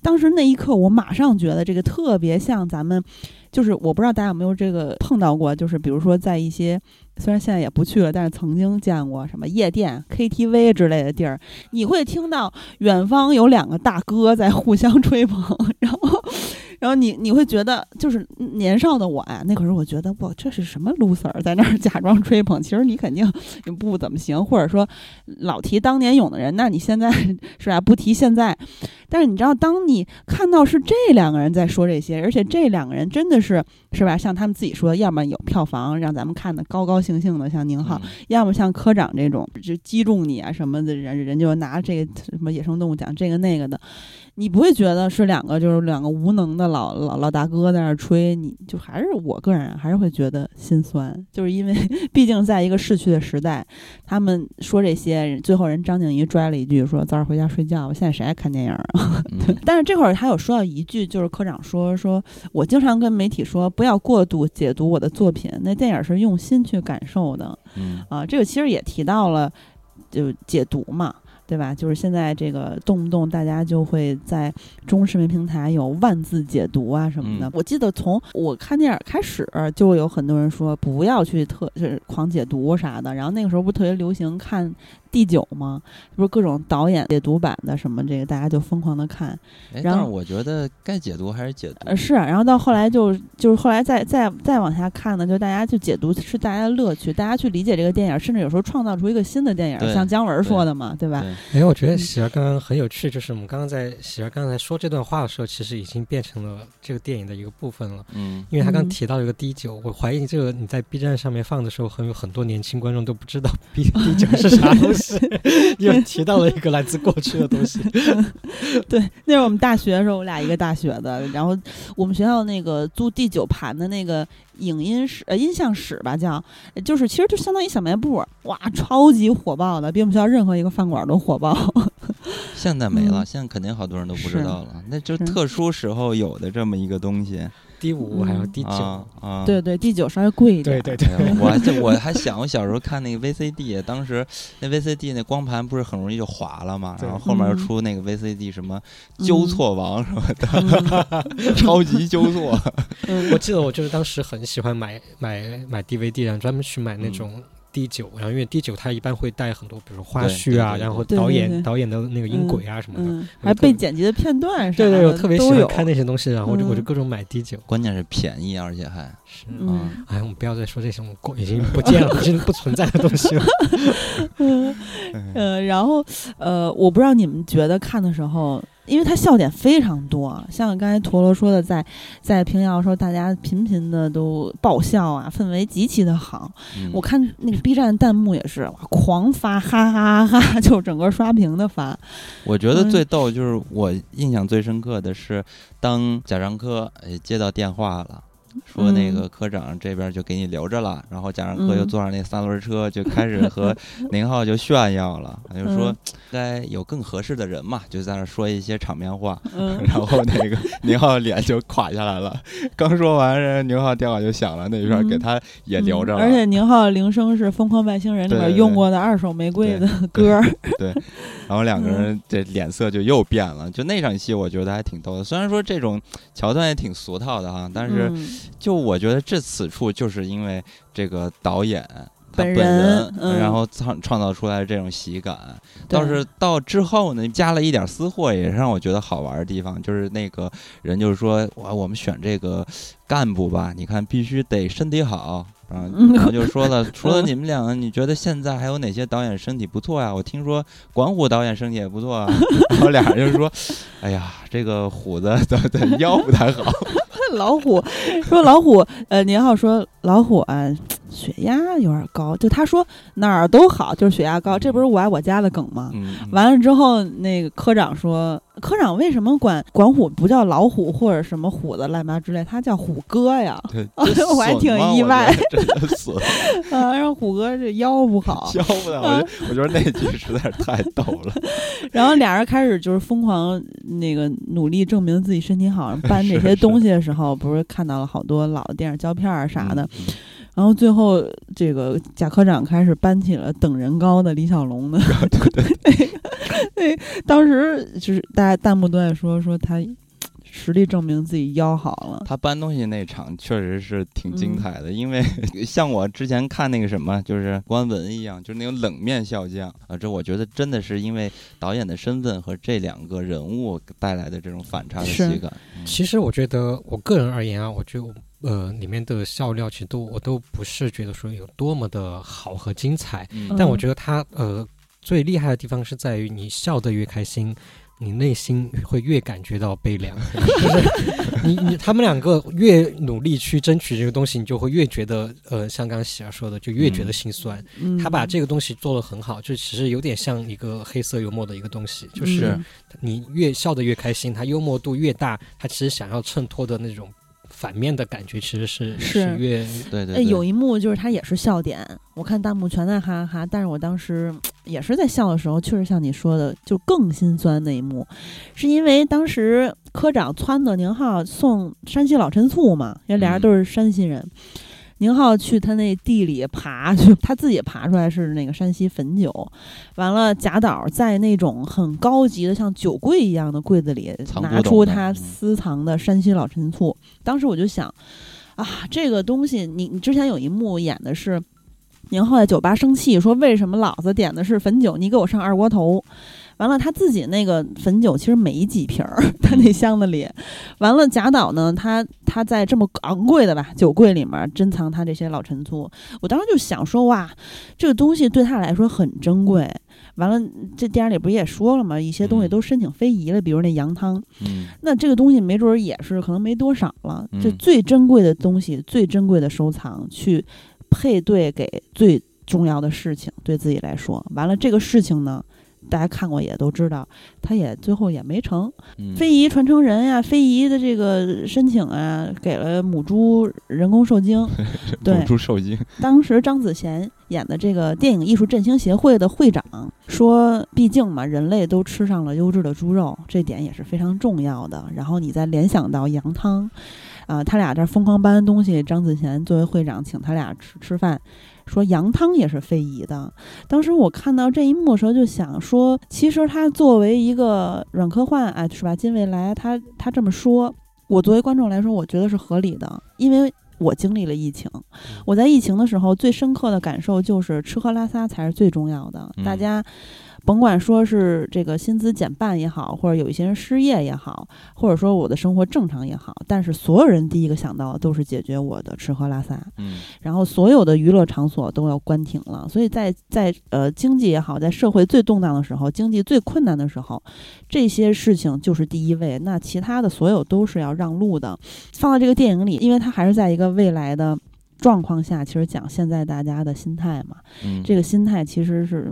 当时那一刻我马上觉得这个特别像咱们，就是我不知道大家有没有这个碰到过，就是比如说在一些虽然现在也不去了，但是曾经见过什么夜店、KTV 之类的地儿，你会听到远方有两个大哥在互相吹捧，然后。然后你你会觉得，就是年少的我呀，那会儿我觉得，哇，这是什么 loser 在那儿 假装吹捧？其实你肯定不怎么行，或者说老提当年勇的人，那你现在 是吧？不提现在。但是你知道，当你看到是这两个人在说这些，而且这两个人真的是是吧？像他们自己说，要么有票房让咱们看的高高兴兴的，像宁浩；要么像科长这种就击中你啊什么的人，人就拿这个什么野生动物奖这个那个的。你不会觉得是两个就是两个无能的老老老大哥在那吹，你就还是我个人还是会觉得心酸，就是因为 毕竟在一个逝去的时代，他们说这些，最后人张静怡拽了一句说：“早点回家睡觉我。”现在谁爱看电影啊？但是这会儿他有说到一句，就是科长说：“说我经常跟媒体说，不要过度解读我的作品，那电影是用心去感受的。”啊，这个其实也提到了，就解读嘛。对吧？就是现在这个动不动大家就会在中视频平台有万字解读啊什么的。我记得从我看电影开始，就有很多人说不要去特就是狂解读啥的。然后那个时候不特别流行看。第九吗？不是各种导演解读版的什么这个，大家就疯狂的看。然后我觉得该解读还是解读。呃，是。然后到后来就就是后来再再再往下看呢，就大家去解读是大家的乐趣，大家去理解这个电影，甚至有时候创造出一个新的电影，像姜文说的嘛，对吧？哎，我觉得喜儿刚刚很有趣，就是我们刚刚在喜儿刚才说这段话的时候，其实已经变成了这个电影的一个部分了。嗯，因为他刚提到一个 D 九，我怀疑这个你在 B 站上面放的时候，很有很多年轻观众都不知道 B D 九是啥东西。又提到了一个来自过去的东西。对，那是我们大学的时候，我俩一个大学的。然后我们学校那个租第九盘的那个影音室、呃音像室吧，叫就是其实就相当于小卖部，哇，超级火爆的，比我们学校任何一个饭馆都火爆。现在没了，现在肯定好多人都不知道了。那就特殊时候有的这么一个东西。第五还有第九啊，对对，第九稍微贵一点。对对对，我还我还想，我小时候看那个 VCD，当时那 VCD 那光盘不是很容易就划了嘛，然后后面又出那个 VCD 什么纠错王什么的，超级纠错。我记得我就是当时很喜欢买买买 DVD，然后专门去买那种。滴酒，然后因为 D 九它一般会带很多，比如说花絮啊，然后导演导演的那个音轨啊什么的，还被剪辑的片段对对，我特别喜欢看那些东西，然后我就我就各种买 D 九，关键是便宜，而且还是啊，哎，我们不要再说这种已经不见了、已经不存在的东西了。呃，然后呃，我不知道你们觉得看的时候。因为它笑点非常多，像刚才陀螺说的，在在平遥的时候大家频频的都爆笑啊，氛围极其的好。我看那个 B 站弹幕也是狂发哈哈哈哈，就整个刷屏的发。我觉得最逗就是我印象最深刻的是，当贾樟柯接到电话了。说那个科长这边就给你留着了，然后贾樟柯又坐上那三轮车，就开始和 宁浩就炫耀了，就说该有更合适的人嘛，就在那说一些场面话，嗯 然后那个 宁浩脸就垮下来了。刚说完，宁浩电话就响了，那一片给他也留着了。而且宁浩铃声是《疯狂外星人》里面用过的二手玫瑰的歌。对，然后两个人这脸色就又变了。就那场戏，我觉得还挺逗的。虽然说这种桥段也挺俗套的哈，但是。就我觉得这此处就是因为这个导演他本人，然后创创造出来的这种喜感。倒是到之后呢，加了一点私货，也是让我觉得好玩的地方。就是那个人就是说，哇，我们选这个干部吧，你看必须得身体好。啊，然后就说了，除了你们两个，你觉得现在还有哪些导演身体不错呀？我听说管虎导演身体也不错啊。然后俩人就说，哎呀，这个虎子的的腰不太好。老虎说：“老虎，呃，您好，说老虎啊，血压有点高。就他说哪儿都好，就是血压高，这不是我爱我家的梗吗？完了之后，那个科长说。”科长为什么管管虎不叫老虎或者什么虎子乱八之类，他叫虎哥呀？我还挺意外。真的死 啊！让虎哥这腰不好，腰不好。我我觉得那句实在是太逗了。然后俩人开始就是疯狂那个努力证明自己身体好，搬这些东西的时候，不是看到了好多老的电影胶片啊啥的。然后最后，这个贾科长开始搬起了等人高的李小龙的，对 对，当时就是大家弹幕都在说说他实力证明自己腰好了。他搬东西那场确实是挺精彩的，因为 像我之前看那个什么，就是关文一样，就是那种冷面笑匠啊，这我觉得真的是因为导演的身份和这两个人物带来的这种反差的喜感。其实我觉得，我个人而言啊，我就。呃，里面的笑料其实都我都不是觉得说有多么的好和精彩，但我觉得他呃最厉害的地方是在于你笑得越开心，你内心会越感觉到悲凉。就是你你他们两个越努力去争取这个东西，你就会越觉得呃，像刚刚喜儿说的，就越觉得心酸。他把这个东西做得很好，就其实有点像一个黑色幽默的一个东西，就是你越笑得越开心，他幽默度越大，他其实想要衬托的那种。反面的感觉其实是是。越对对，有一幕就是他也是笑点，我看弹幕全在哈哈哈，但是我当时 也是在笑的时候，确实像你说的，就更心酸那一幕，是因为当时科长撺掇宁浩送山西老陈醋嘛，因为俩人都是山西人。宁浩去他那地里爬，去他自己爬出来是那个山西汾酒。完了，贾导在那种很高级的像酒柜一样的柜子里拿出他私藏的山西老陈醋。当时我就想，啊，这个东西，你你之前有一幕演的是宁浩在酒吧生气，说为什么老子点的是汾酒，你给我上二锅头。完了，他自己那个汾酒其实没几瓶儿，他那箱子里。完了，贾导呢，他他在这么昂贵的吧酒柜里面珍藏他这些老陈醋。我当时就想说，哇，这个东西对他来说很珍贵。完了，这电影里不是也说了吗？一些东西都申请非遗了，比如那羊汤。嗯。那这个东西没准也是可能没多少了。这最珍贵的东西，最珍贵的收藏，去配对给最重要的事情，对自己来说。完了，这个事情呢？大家看过也都知道，他也最后也没成。非遗传承人呀，非遗的这个申请啊，给了母猪人工受精。对，母猪受精。当时张子贤演的这个电影艺术振兴协会的会长说：“毕竟嘛，人类都吃上了优质的猪肉，这点也是非常重要的。然后你再联想到羊汤，啊，他俩这疯狂搬东西，张子贤作为会长请他俩吃吃饭。”说羊汤也是非遗的。当时我看到这一幕的时候，就想说，其实他作为一个软科幻，哎，是吧？金未来他他这么说，我作为观众来说，我觉得是合理的，因为。我经历了疫情，我在疫情的时候最深刻的感受就是吃喝拉撒才是最重要的，大家。甭管说是这个薪资减半也好，或者有一些人失业也好，或者说我的生活正常也好，但是所有人第一个想到的都是解决我的吃喝拉撒。嗯，然后所有的娱乐场所都要关停了，所以在在呃经济也好，在社会最动荡的时候，经济最困难的时候，这些事情就是第一位，那其他的所有都是要让路的。放到这个电影里，因为它还是在一个未来的状况下，其实讲现在大家的心态嘛，这个心态其实是。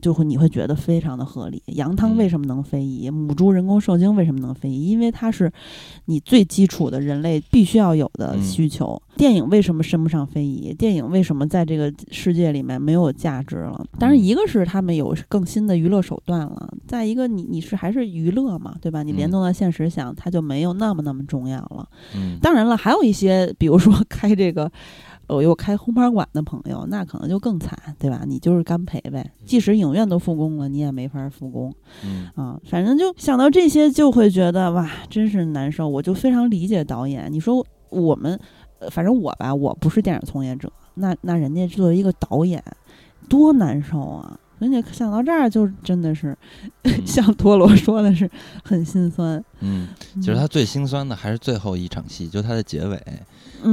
就会你会觉得非常的合理。羊汤为什么能非遗？母猪人工受精为什么能非遗？因为它是你最基础的人类必须要有的需求。电影为什么升不上非遗？电影为什么在这个世界里面没有价值了？当然，一个是他们有更新的娱乐手段了，再一个你你是还是娱乐嘛，对吧？你联动到现实想，它就没有那么那么重要了。嗯，当然了，还有一些，比如说开这个。我又开轰趴馆的朋友，那可能就更惨，对吧？你就是干赔呗。即使影院都复工了，你也没法复工。嗯啊，反正就想到这些，就会觉得哇，真是难受。我就非常理解导演。你说我们，反正我吧，我不是电影从业者，那那人家作为一个导演，多难受啊！人家想到这儿，就真的是 像陀螺说的是很心酸。嗯，其实他最心酸的还是最后一场戏，就他的结尾。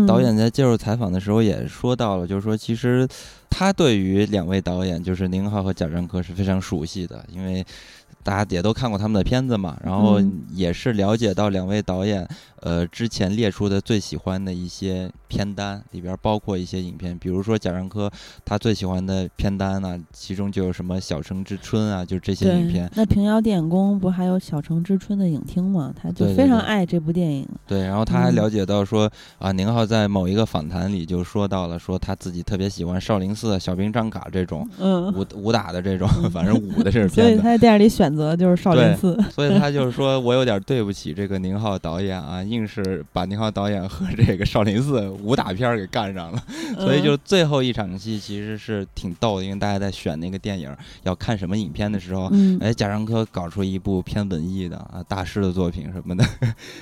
导演在接受采访的时候也说到了，就是说其实他对于两位导演，就是宁浩和贾樟柯是非常熟悉的，因为。大家也都看过他们的片子嘛，然后也是了解到两位导演，呃，之前列出的最喜欢的一些片单里边包括一些影片，比如说贾樟柯他最喜欢的片单呢，其中就有什么《小城之春》啊，就这些影片。那平遥电影宫不还有《小城之春》的影厅吗？他就非常爱这部电影。对，然后他还了解到说啊，宁浩在某一个访谈里就说到了，说他自己特别喜欢少林寺、小兵张嘎这种武武打的这种，反正武的这种 片子。所以他在电影里选。则就是少林寺，所以他就是说我有点对不起这个宁浩导演啊，硬是把宁浩导演和这个少林寺武打片给干上了，所以就最后一场戏其实是挺逗的，因为大家在选那个电影要看什么影片的时候，哎，贾樟柯搞出一部偏文艺的啊大师的作品什么的，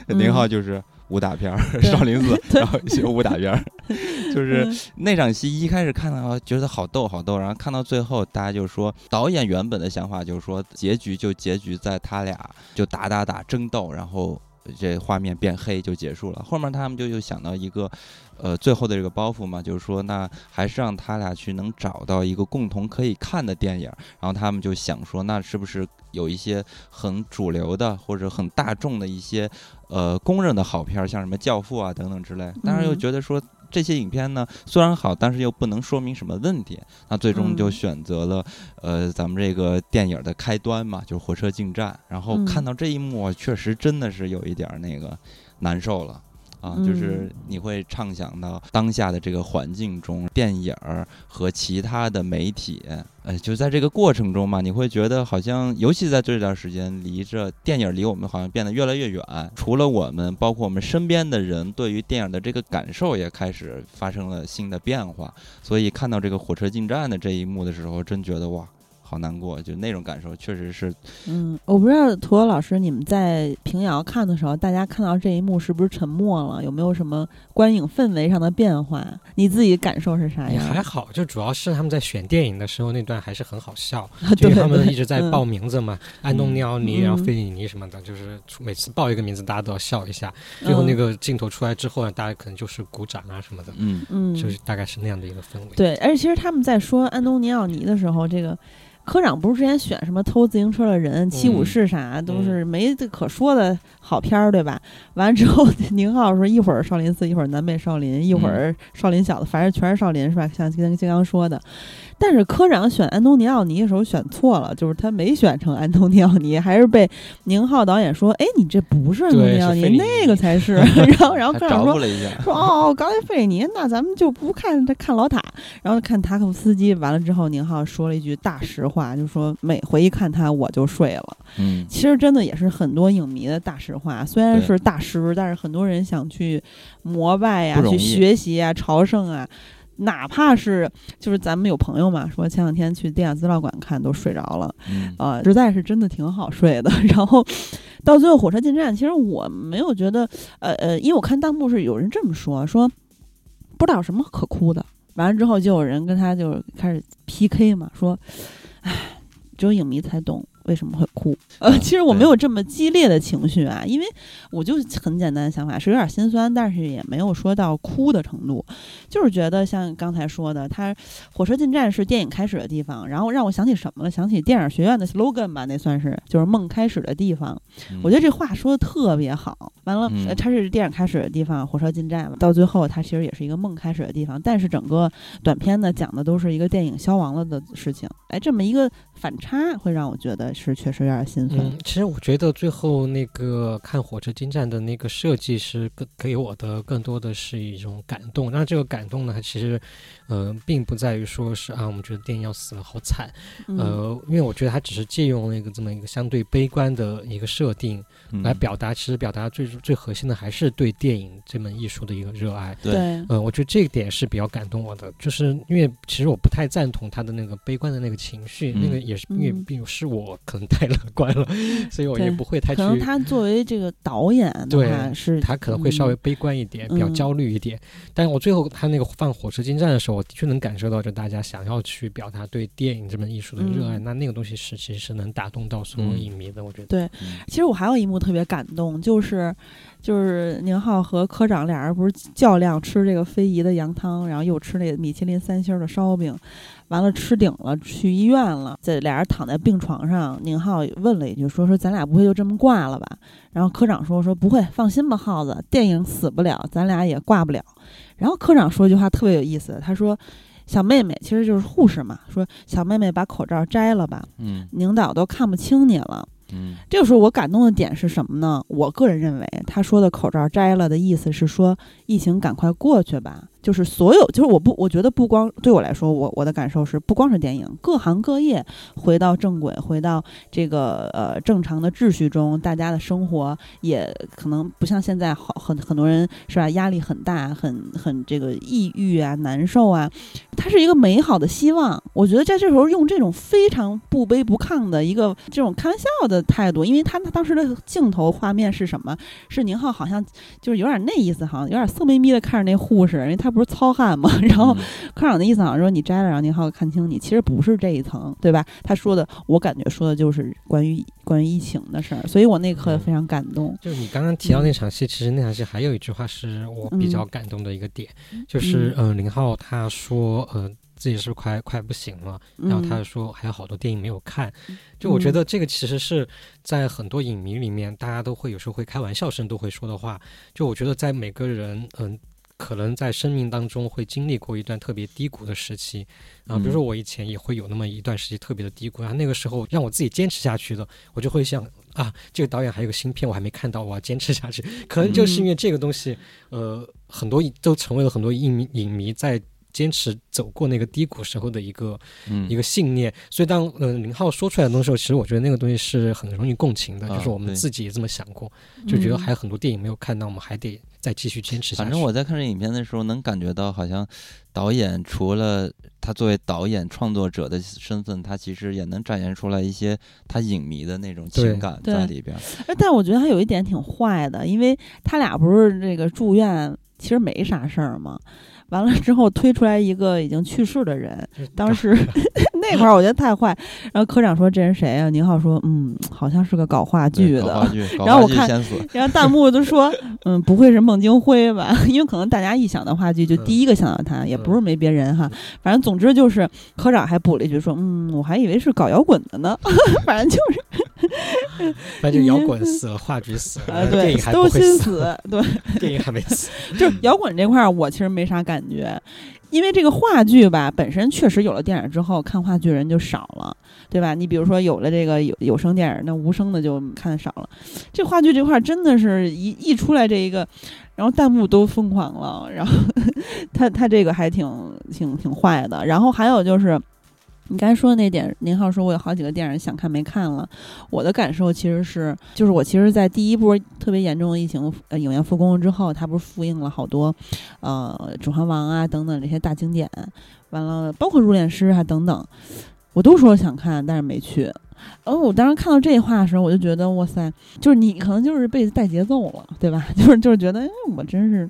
宁浩就是。武打片儿，少林寺，然后学武打片儿，就是那场戏一开始看到觉得好逗好逗，然后看到最后，大家就说导演原本的想法就是说结局就结局在他俩就打打打争斗，然后这画面变黑就结束了。后面他们就又想到一个。呃，最后的这个包袱嘛，就是说，那还是让他俩去能找到一个共同可以看的电影，然后他们就想说，那是不是有一些很主流的或者很大众的一些呃公认的好片，像什么《教父》啊等等之类。但是又觉得说这些影片呢虽然好，但是又不能说明什么问题，那最终就选择了呃咱们这个电影的开端嘛，就是火车进站。然后看到这一幕，确实真的是有一点那个难受了。啊，就是你会畅想到当下的这个环境中，电影儿和其他的媒体，呃，就在这个过程中嘛，你会觉得好像，尤其在这段时间，离着电影离我们好像变得越来越远。除了我们，包括我们身边的人，对于电影的这个感受也开始发生了新的变化。所以看到这个火车进站的这一幕的时候，真觉得哇。好难过，就那种感受，确实是。嗯，我不知道涂老师，你们在平遥看的时候，大家看到这一幕是不是沉默了？有没有什么观影氛围上的变化？你自己感受是啥样？还好，就主要是他们在选电影的时候那段还是很好笑，因为他们一直在报名字嘛，安东尼奥尼，然后费里尼什么的，就是每次报一个名字，大家都要笑一下。最后那个镜头出来之后呢，大家可能就是鼓掌啊什么的，嗯嗯，就是大概是那样的一个氛围。对，而且其实他们在说安东尼奥尼的时候，这个。科长不是之前选什么偷自行车的人、七武士啥，都是没可说的好片儿，对吧？完了之后，宁浩说一会儿少林寺，一会儿南北少林，一会儿少林小子，反正全是少林，是吧？像跟金刚说的。但是科长选安东尼奥尼的时候选错了，就是他没选成安东尼奥尼，还是被宁浩导演说：“哎，你这不是安东尼奥尼，那个才是。”然后，然后科长说：“说哦，刚才费里尼，那咱们就不看他看老塔，然后看塔可夫斯基。”完了之后，宁浩说了一句大实话，就说：“每回一看他，我就睡了。”嗯，其实真的也是很多影迷的大实话。虽然是大师，但是很多人想去膜拜呀，去学习啊，朝圣啊。哪怕是就是咱们有朋友嘛，说前两天去电影资料馆看都睡着了，呃，实在是真的挺好睡的。然后到最后火车进站，其实我没有觉得，呃呃，因为我看弹幕是有人这么说，说不知道有什么可哭的。完了之后，就有人跟他就开始 PK 嘛，说，唉，只有影迷才懂。为什么会哭？呃，其实我没有这么激烈的情绪啊，因为我就很简单的想法，是有点心酸，但是也没有说到哭的程度，就是觉得像刚才说的，他火车进站是电影开始的地方，然后让我想起什么了？想起电影学院的 slogan 吧，那算是就是梦开始的地方。我觉得这话说的特别好。完了，它是电影开始的地方，火车进站嘛，到最后它其实也是一个梦开始的地方。但是整个短片呢，讲的都是一个电影消亡了的事情。哎，这么一个反差，会让我觉得。是确实有点心酸。嗯，其实我觉得最后那个看火车进站的那个设计是更给我的更多的是一种感动。那这个感动呢，其实，呃，并不在于说是啊，我们觉得电影要死了，好惨。呃，因为我觉得它只是借用那个这么一个相对悲观的一个设定来表达，其实表达最最核心的还是对电影这门艺术的一个热爱。对，嗯，我觉得这一点是比较感动我的，就是因为其实我不太赞同他的那个悲观的那个情绪，那个也是因为并不是我。可能太 乐观了，所以我也不会太。可能他作为这个导演的话，是他可能会稍微悲观一点，比较焦虑一点。但是我最后他那个放火车进站的时候，我的确能感受到，就大家想要去表达对电影这门艺术的热爱。那那个东西是其实是能打动到所有影迷的。我觉得对。其实我还有一幕特别感动，就是就是宁浩和科长俩人不是较量吃这个非遗的羊汤，然后又吃那个米其林三星的烧饼。完了吃顶了，去医院了。这俩人躺在病床上，宁浩问了一句，说说咱俩不会就这么挂了吧？然后科长说说不会，放心吧，耗子，电影死不了，咱俩也挂不了。然后科长说一句话特别有意思，他说：“小妹妹其实就是护士嘛，说小妹妹把口罩摘了吧，嗯，领导都看不清你了。”嗯，这个时候我感动的点是什么呢？我个人认为，他说的口罩摘了的意思是说，疫情赶快过去吧。就是所有，就是我不，我觉得不光对我来说，我我的感受是，不光是电影，各行各业回到正轨，回到这个呃正常的秩序中，大家的生活也可能不像现在好很很多人是吧？压力很大，很很这个抑郁啊，难受啊，它是一个美好的希望。我觉得在这时候用这种非常不卑不亢的一个这种开玩笑的态度，因为他他当时的镜头画面是什么？是宁浩好像就是有点那意思，好像有点色眯眯的看着那护士，因为他。不是糙汉吗？然后科长的意思好像说你摘了，让宁浩看清你。其实不是这一层，对吧？他说的，我感觉说的就是关于关于疫情的事儿。所以我那刻非常感动。就是你刚刚提到那场戏，其实那场戏还有一句话是我比较感动的一个点，就是嗯，林浩他说呃自己是快快不行了？然后他说还有好多电影没有看。就我觉得这个其实是在很多影迷里面，大家都会有时候会开玩笑声都会说的话。就我觉得在每个人嗯。可能在生命当中会经历过一段特别低谷的时期，啊，比如说我以前也会有那么一段时期特别的低谷，然后那个时候让我自己坚持下去的，我就会想啊，这个导演还有个新片我还没看到，我要坚持下去。可能就是因为这个东西，呃，很多都成为了很多影迷影迷在坚持走过那个低谷时候的一个一个信念。所以当呃林浩说出来的东西，其实我觉得那个东西是很容易共情的，就是我们自己也这么想过，就觉得还有很多电影没有看到，我们还得。再继续坚持。反正我在看这影片的时候，能感觉到好像导演除了他作为导演创作者的身份，他其实也能展现出来一些他影迷的那种情感在里边。但我觉得他有一点挺坏的，因为他俩不是这个住院，其实没啥事儿嘛。完了之后推出来一个已经去世的人，当时 那块儿我觉得太坏。然后科长说：“这人谁啊？”宁浩说：“嗯，好像是个搞话剧的。”然后我看，然后弹幕都说：“嗯，不会是孟京辉吧？因为可能大家一想到话剧，就第一个想到他，也不是没别人哈。反正总之就是科长还补了一句说：‘嗯，我还以为是搞摇滚的呢。’反正就是，反正摇滚死了，话剧死了，电影还都心死。对，电影还 没死。就摇滚这块儿，我其实没啥感。”感觉，因为这个话剧吧，本身确实有了电影之后，看话剧人就少了，对吧？你比如说有了这个有有声电影，那无声的就看的少了。这话剧这块真的是一一出来这一个，然后弹幕都疯狂了，然后 他他这个还挺挺挺坏的。然后还有就是。你刚才说的那点，林浩说我有好几个电影想看没看了。我的感受其实是，就是我其实，在第一波特别严重的疫情呃影院复工之后，他不是复映了好多，呃《指环王》啊等等这些大经典，完了包括《入殓师》啊等等，我都说想看，但是没去。哦，我当时看到这话的时候，我就觉得哇塞，就是你可能就是被带节奏了，对吧？就是就是觉得，哎，我真是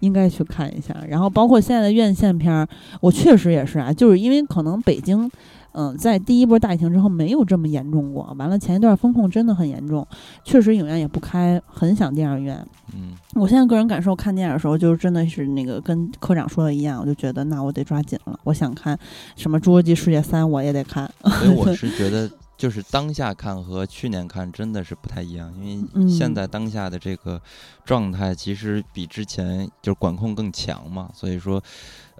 应该去看一下。然后包括现在的院线片儿，我确实也是啊，就是因为可能北京。嗯，在第一波大疫情之后没有这么严重过。完了，前一段风控真的很严重，确实影院也不开，很想电影院。嗯，我现在个人感受，看电影的时候就是真的是那个跟科长说的一样，我就觉得那我得抓紧了。我想看什么《侏罗纪世界三》，我也得看。所以我 是觉得，就是当下看和去年看真的是不太一样，因为现在当下的这个状态其实比之前就是管控更强嘛，所以说。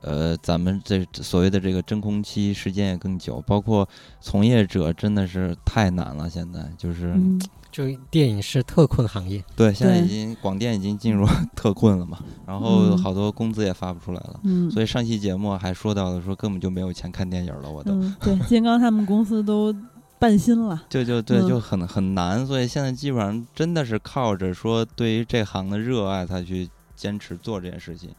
呃，咱们这所谓的这个真空期时间也更久，包括从业者真的是太难了。现在就是，就电影是特困行业，对，现在已经广电已经进入 特困了嘛，然后好多工资也发不出来了。嗯，所以上期节目还说到了，说根本就没有钱看电影了，我都。对，金刚他们公司都半心了。对，就对，就很很难，所以现在基本上真的是靠着说对于这行的热爱，才去坚持做这件事情。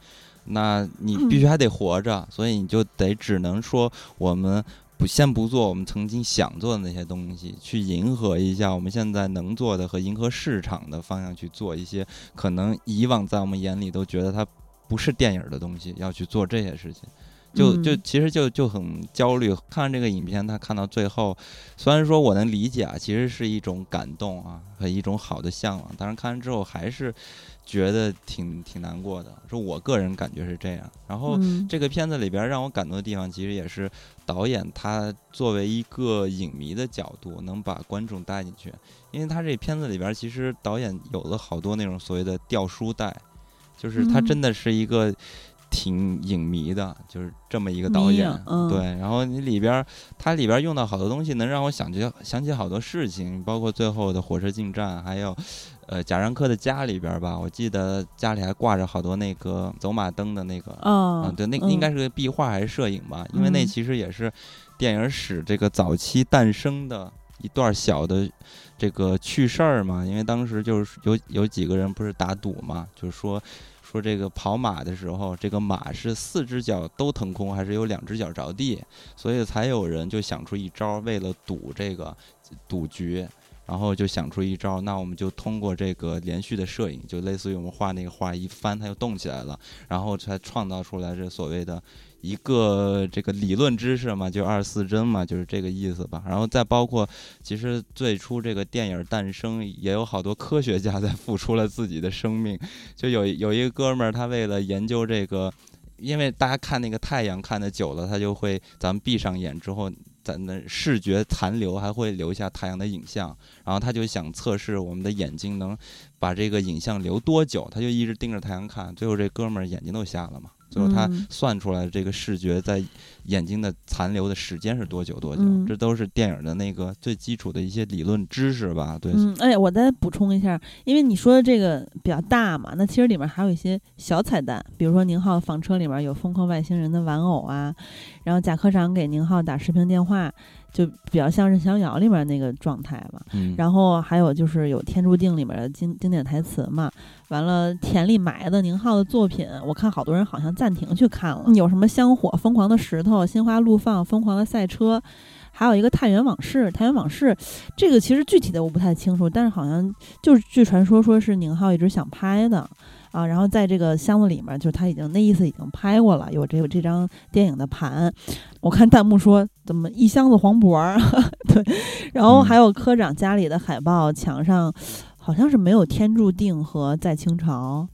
那你必须还得活着，所以你就得只能说，我们不先不做我们曾经想做的那些东西，去迎合一下我们现在能做的和迎合市场的方向去做一些可能以往在我们眼里都觉得它不是电影的东西，要去做这些事情。就就其实就就很焦虑。看完这个影片，他看到最后，虽然说我能理解啊，其实是一种感动啊和一种好的向往，但是看完之后还是。觉得挺挺难过的，说我个人感觉是这样。然后这个片子里边让我感动的地方，其实也是导演他作为一个影迷的角度，能把观众带进去。因为他这片子里边，其实导演有了好多那种所谓的掉书袋，就是他真的是一个挺影迷的，就是这么一个导演。对，然后你里边它里边用到好多东西，能让我想起想起好多事情，包括最后的火车进站，还有。呃，贾樟柯的家里边吧，我记得家里还挂着好多那个走马灯的那个，啊，对，那应该是个壁画还是摄影吧？因为那其实也是电影史这个早期诞生的一段小的这个趣事儿嘛。因为当时就是有有几个人不是打赌嘛，就是说说这个跑马的时候，这个马是四只脚都腾空，还是有两只脚着地，所以才有人就想出一招，为了赌这个赌局。然后就想出一招，那我们就通过这个连续的摄影，就类似于我们画那个画，一翻它就动起来了，然后才创造出来这所谓的一个这个理论知识嘛，就二十四帧嘛，就是这个意思吧。然后再包括，其实最初这个电影诞生也有好多科学家在付出了自己的生命，就有有一个哥们儿，他为了研究这个，因为大家看那个太阳看的久了，他就会咱们闭上眼之后。咱的视觉残留还会留下太阳的影像，然后他就想测试我们的眼睛能把这个影像留多久，他就一直盯着太阳看，最后这哥们儿眼睛都瞎了嘛。最后他算出来这个视觉在眼睛的残留的时间是多久多久？这都是电影的那个最基础的一些理论知识吧？对。嗯，哎，我再补充一下，因为你说的这个比较大嘛，那其实里面还有一些小彩蛋，比如说宁浩房车里面有疯狂外星人的玩偶啊，然后贾科长给宁浩打视频电话。就比较像是《逍遥》里面那个状态吧，然后还有就是有《天注定》里面的经经典台词嘛。完了，田里埋的宁浩的作品，我看好多人好像暂停去看了。有什么香火、疯狂的石头、心花怒放、疯狂的赛车，还有一个《太原往事》。《太原往事》这个其实具体的我不太清楚，但是好像就是据传说说是宁浩一直想拍的。啊，然后在这个箱子里面，就是他已经那意思已经拍过了，有这个这张电影的盘。我看弹幕说怎么一箱子黄渤儿，对，然后还有科长家里的海报，墙上好像是没有《天注定》和《在清朝》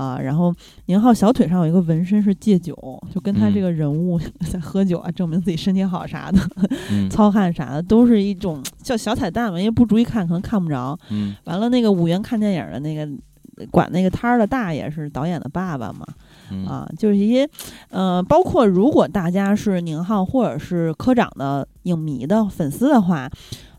啊。然后宁浩小腿上有一个纹身是戒酒，就跟他这个人物 在喝酒啊，证明自己身体好啥的，糙汉啥的都是一种叫小彩蛋嘛，因为不注意看可能看不着。嗯，完了那个五元看电影的那个。管那个摊儿的大爷是导演的爸爸嘛？啊，就是一些，呃，包括如果大家是宁浩或者是科长的影迷的粉丝的话，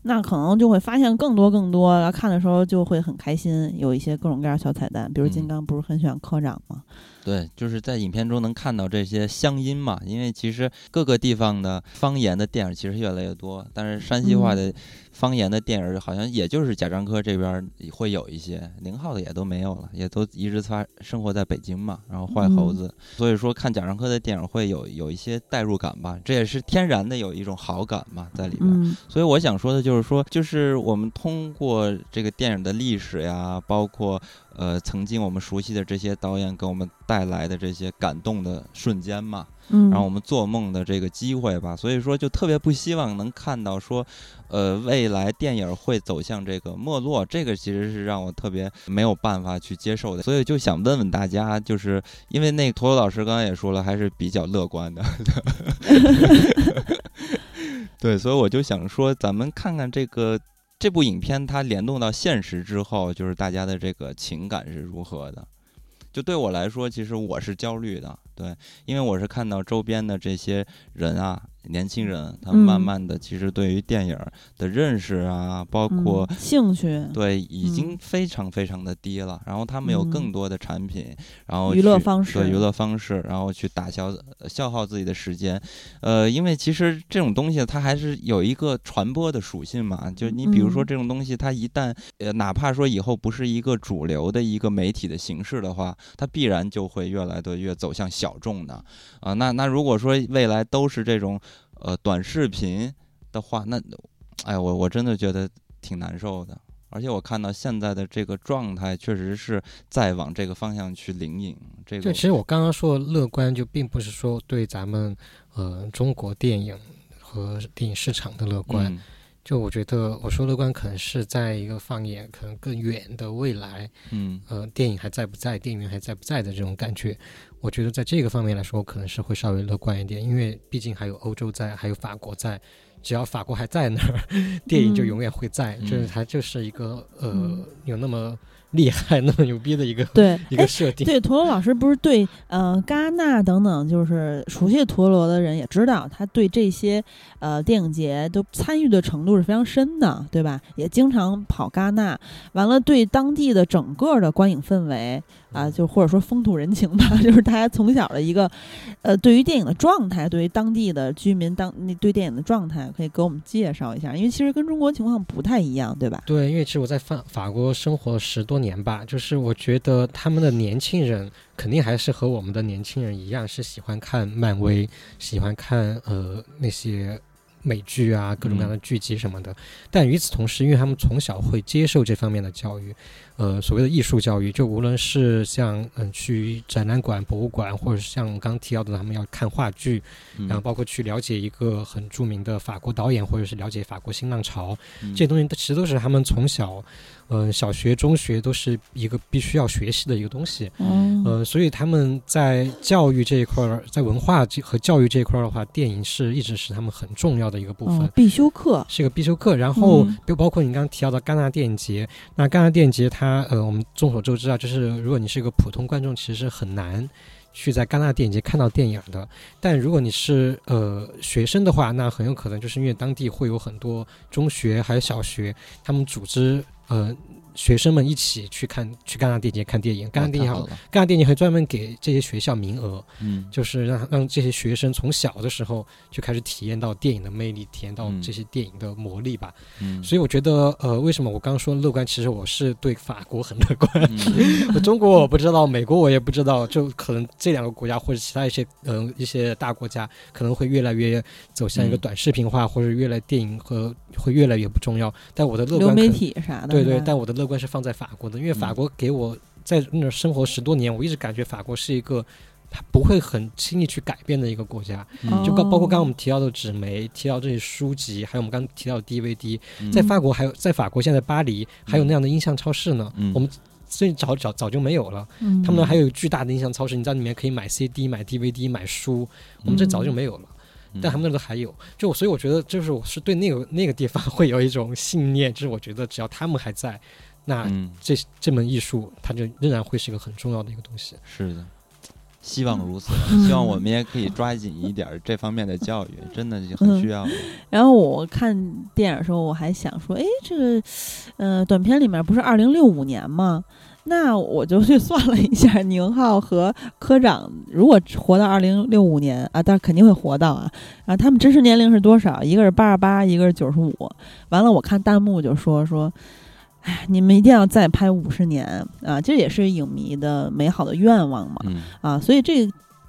那可能就会发现更多更多，然后看的时候就会很开心，有一些各种各样小彩蛋，比如金刚不是很喜欢科长吗？对，就是在影片中能看到这些乡音嘛，因为其实各个地方的方言的电影其实越来越多，但是山西话的方言的电影，好像也就是贾樟柯这边会有一些，宁浩的也都没有了，也都一直发生活在北京嘛。然后坏猴子，所以说看贾樟柯的电影会有有一些代入感吧，这也是天然的有一种好感嘛在里边。所以我想说的就是说，就是我们通过这个电影的历史呀，包括。呃，曾经我们熟悉的这些导演给我们带来的这些感动的瞬间嘛，嗯，然后我们做梦的这个机会吧，所以说就特别不希望能看到说，呃，未来电影会走向这个没落，这个其实是让我特别没有办法去接受的，所以就想问问大家，就是因为那个陀螺老师刚刚也说了，还是比较乐观的，对，所以我就想说，咱们看看这个。这部影片它联动到现实之后，就是大家的这个情感是如何的？就对我来说，其实我是焦虑的，对，因为我是看到周边的这些人啊。年轻人，他慢慢的其实对于电影的认识啊，包括兴趣，对，已经非常非常的低了。然后他们有更多的产品，然后娱乐方式，对娱乐方式，然后去打消消耗自己的时间。呃，因为其实这种东西它还是有一个传播的属性嘛。就你比如说这种东西，它一旦呃，哪怕说以后不是一个主流的一个媒体的形式的话，它必然就会越来的越走向小众的啊。那那如果说未来都是这种。呃，短视频的话，那，哎，我我真的觉得挺难受的。而且我看到现在的这个状态，确实是在往这个方向去领引。这个，其实我刚刚说乐观，就并不是说对咱们呃中国电影和电影市场的乐观。就我觉得我说乐观，可能是在一个放眼可能更远的未来，嗯，呃，电影还在不在，电影院还在不在的这种感觉。我觉得在这个方面来说，可能是会稍微乐观一点，因为毕竟还有欧洲在，还有法国在，只要法国还在那儿，电影就永远会在，就是它就是一个呃，有那么。厉害，那么牛逼的一个对 一个设定。对陀螺老师不是对呃戛纳等等，就是熟悉陀螺的人也知道，他对这些呃电影节都参与的程度是非常深的，对吧？也经常跑戛纳，完了对当地的整个的观影氛围。啊，就或者说风土人情吧，就是大家从小的一个，呃，对于电影的状态，对于当地的居民当那对电影的状态，可以给我们介绍一下，因为其实跟中国情况不太一样，对吧？对，因为其实我在法法国生活十多年吧，就是我觉得他们的年轻人肯定还是和我们的年轻人一样，是喜欢看漫威，喜欢看呃那些。美剧啊，各种各样的剧集什么的，但与此同时，因为他们从小会接受这方面的教育，呃，所谓的艺术教育，就无论是像嗯去展览馆、博物馆，或者是像刚提到的，他们要看话剧，然后包括去了解一个很著名的法国导演，或者是了解法国新浪潮，这些东西，其实都是他们从小。嗯，小学、中学都是一个必须要学习的一个东西。嗯，呃，所以他们在教育这一块儿，在文化和教育这一块儿的话，电影是一直是他们很重要的一个部分，必修课是一个必修课。然后，就包括你刚刚提到的戛纳电影节，那戛纳电影节它，呃，我们众所周知啊，就是如果你是一个普通观众，其实很难去在戛纳电影节看到电影的。但如果你是呃学生的话，那很有可能就是因为当地会有很多中学还有小学，他们组织。呃，学生们一起去看去戛纳电影节看电影，戛纳电影好，戛纳电影还专门给这些学校名额，嗯，就是让让这些学生从小的时候就开始体验到电影的魅力，体验到这些电影的魔力吧。嗯，所以我觉得，呃，为什么我刚刚说乐观？其实我是对法国很乐观，中国我不知道，美国我也不知道，就可能这两个国家或者其他一些嗯一些大国家可能会越来越走向一个短视频化，或者越来电影和会越来越不重要。但我的乐观，流媒体啥的。对对，但我的乐观是放在法国的，因为法国给我在那生活十多年，我一直感觉法国是一个不会很轻易去改变的一个国家。就包包括刚刚我们提到的纸媒，提到这些书籍，还有我们刚刚提到的 DVD，在法国还有在法国现在巴黎还有那样的音像超市呢。我们最早早早就没有了，他们还有巨大的音像超市，你在里面可以买 CD、买 DVD、买书，我们这早就没有了。但他们那都还有，就所以我觉得，就是我是对那个那个地方 会有一种信念，就是我觉得只要他们还在，那这这门艺术它就仍然会是一个很重要的一个东西。是的，希望如此，希望我们也可以抓紧一点这方面的教育，真的就很需要。然后我看电影的时候，我还想说，哎，这个呃短片里面不是二零六五年吗？那我就去算了一下，宁浩和科长如果活到二零六五年啊，但肯定会活到啊啊，他们真实年龄是多少？一个是八十八，一个是九十五。完了，我看弹幕就说说，哎，你们一定要再拍五十年啊！这也是影迷的美好的愿望嘛啊，所以这。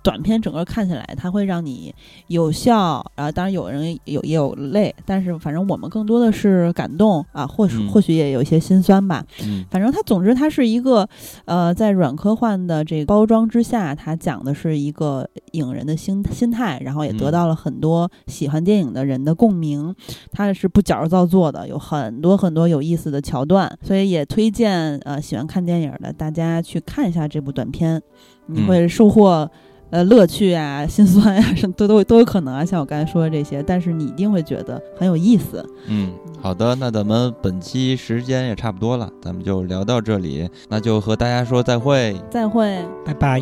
短片整个看起来，它会让你有笑，然后当然有人有也有泪，但是反正我们更多的是感动啊，或许或许也有一些心酸吧。嗯，反正它总之它是一个，呃，在软科幻的这个包装之下，它讲的是一个影人的心心态，然后也得到了很多喜欢电影的人的共鸣。它是不矫揉造作的，有很多很多有意思的桥段，所以也推荐呃喜欢看电影的大家去看一下这部短片，你会收获。呃，乐趣啊，心酸呀，什么都都都有可能啊。像我刚才说的这些，但是你一定会觉得很有意思。嗯，好的，那咱们本期时间也差不多了，咱们就聊到这里，那就和大家说再会，再会，拜拜。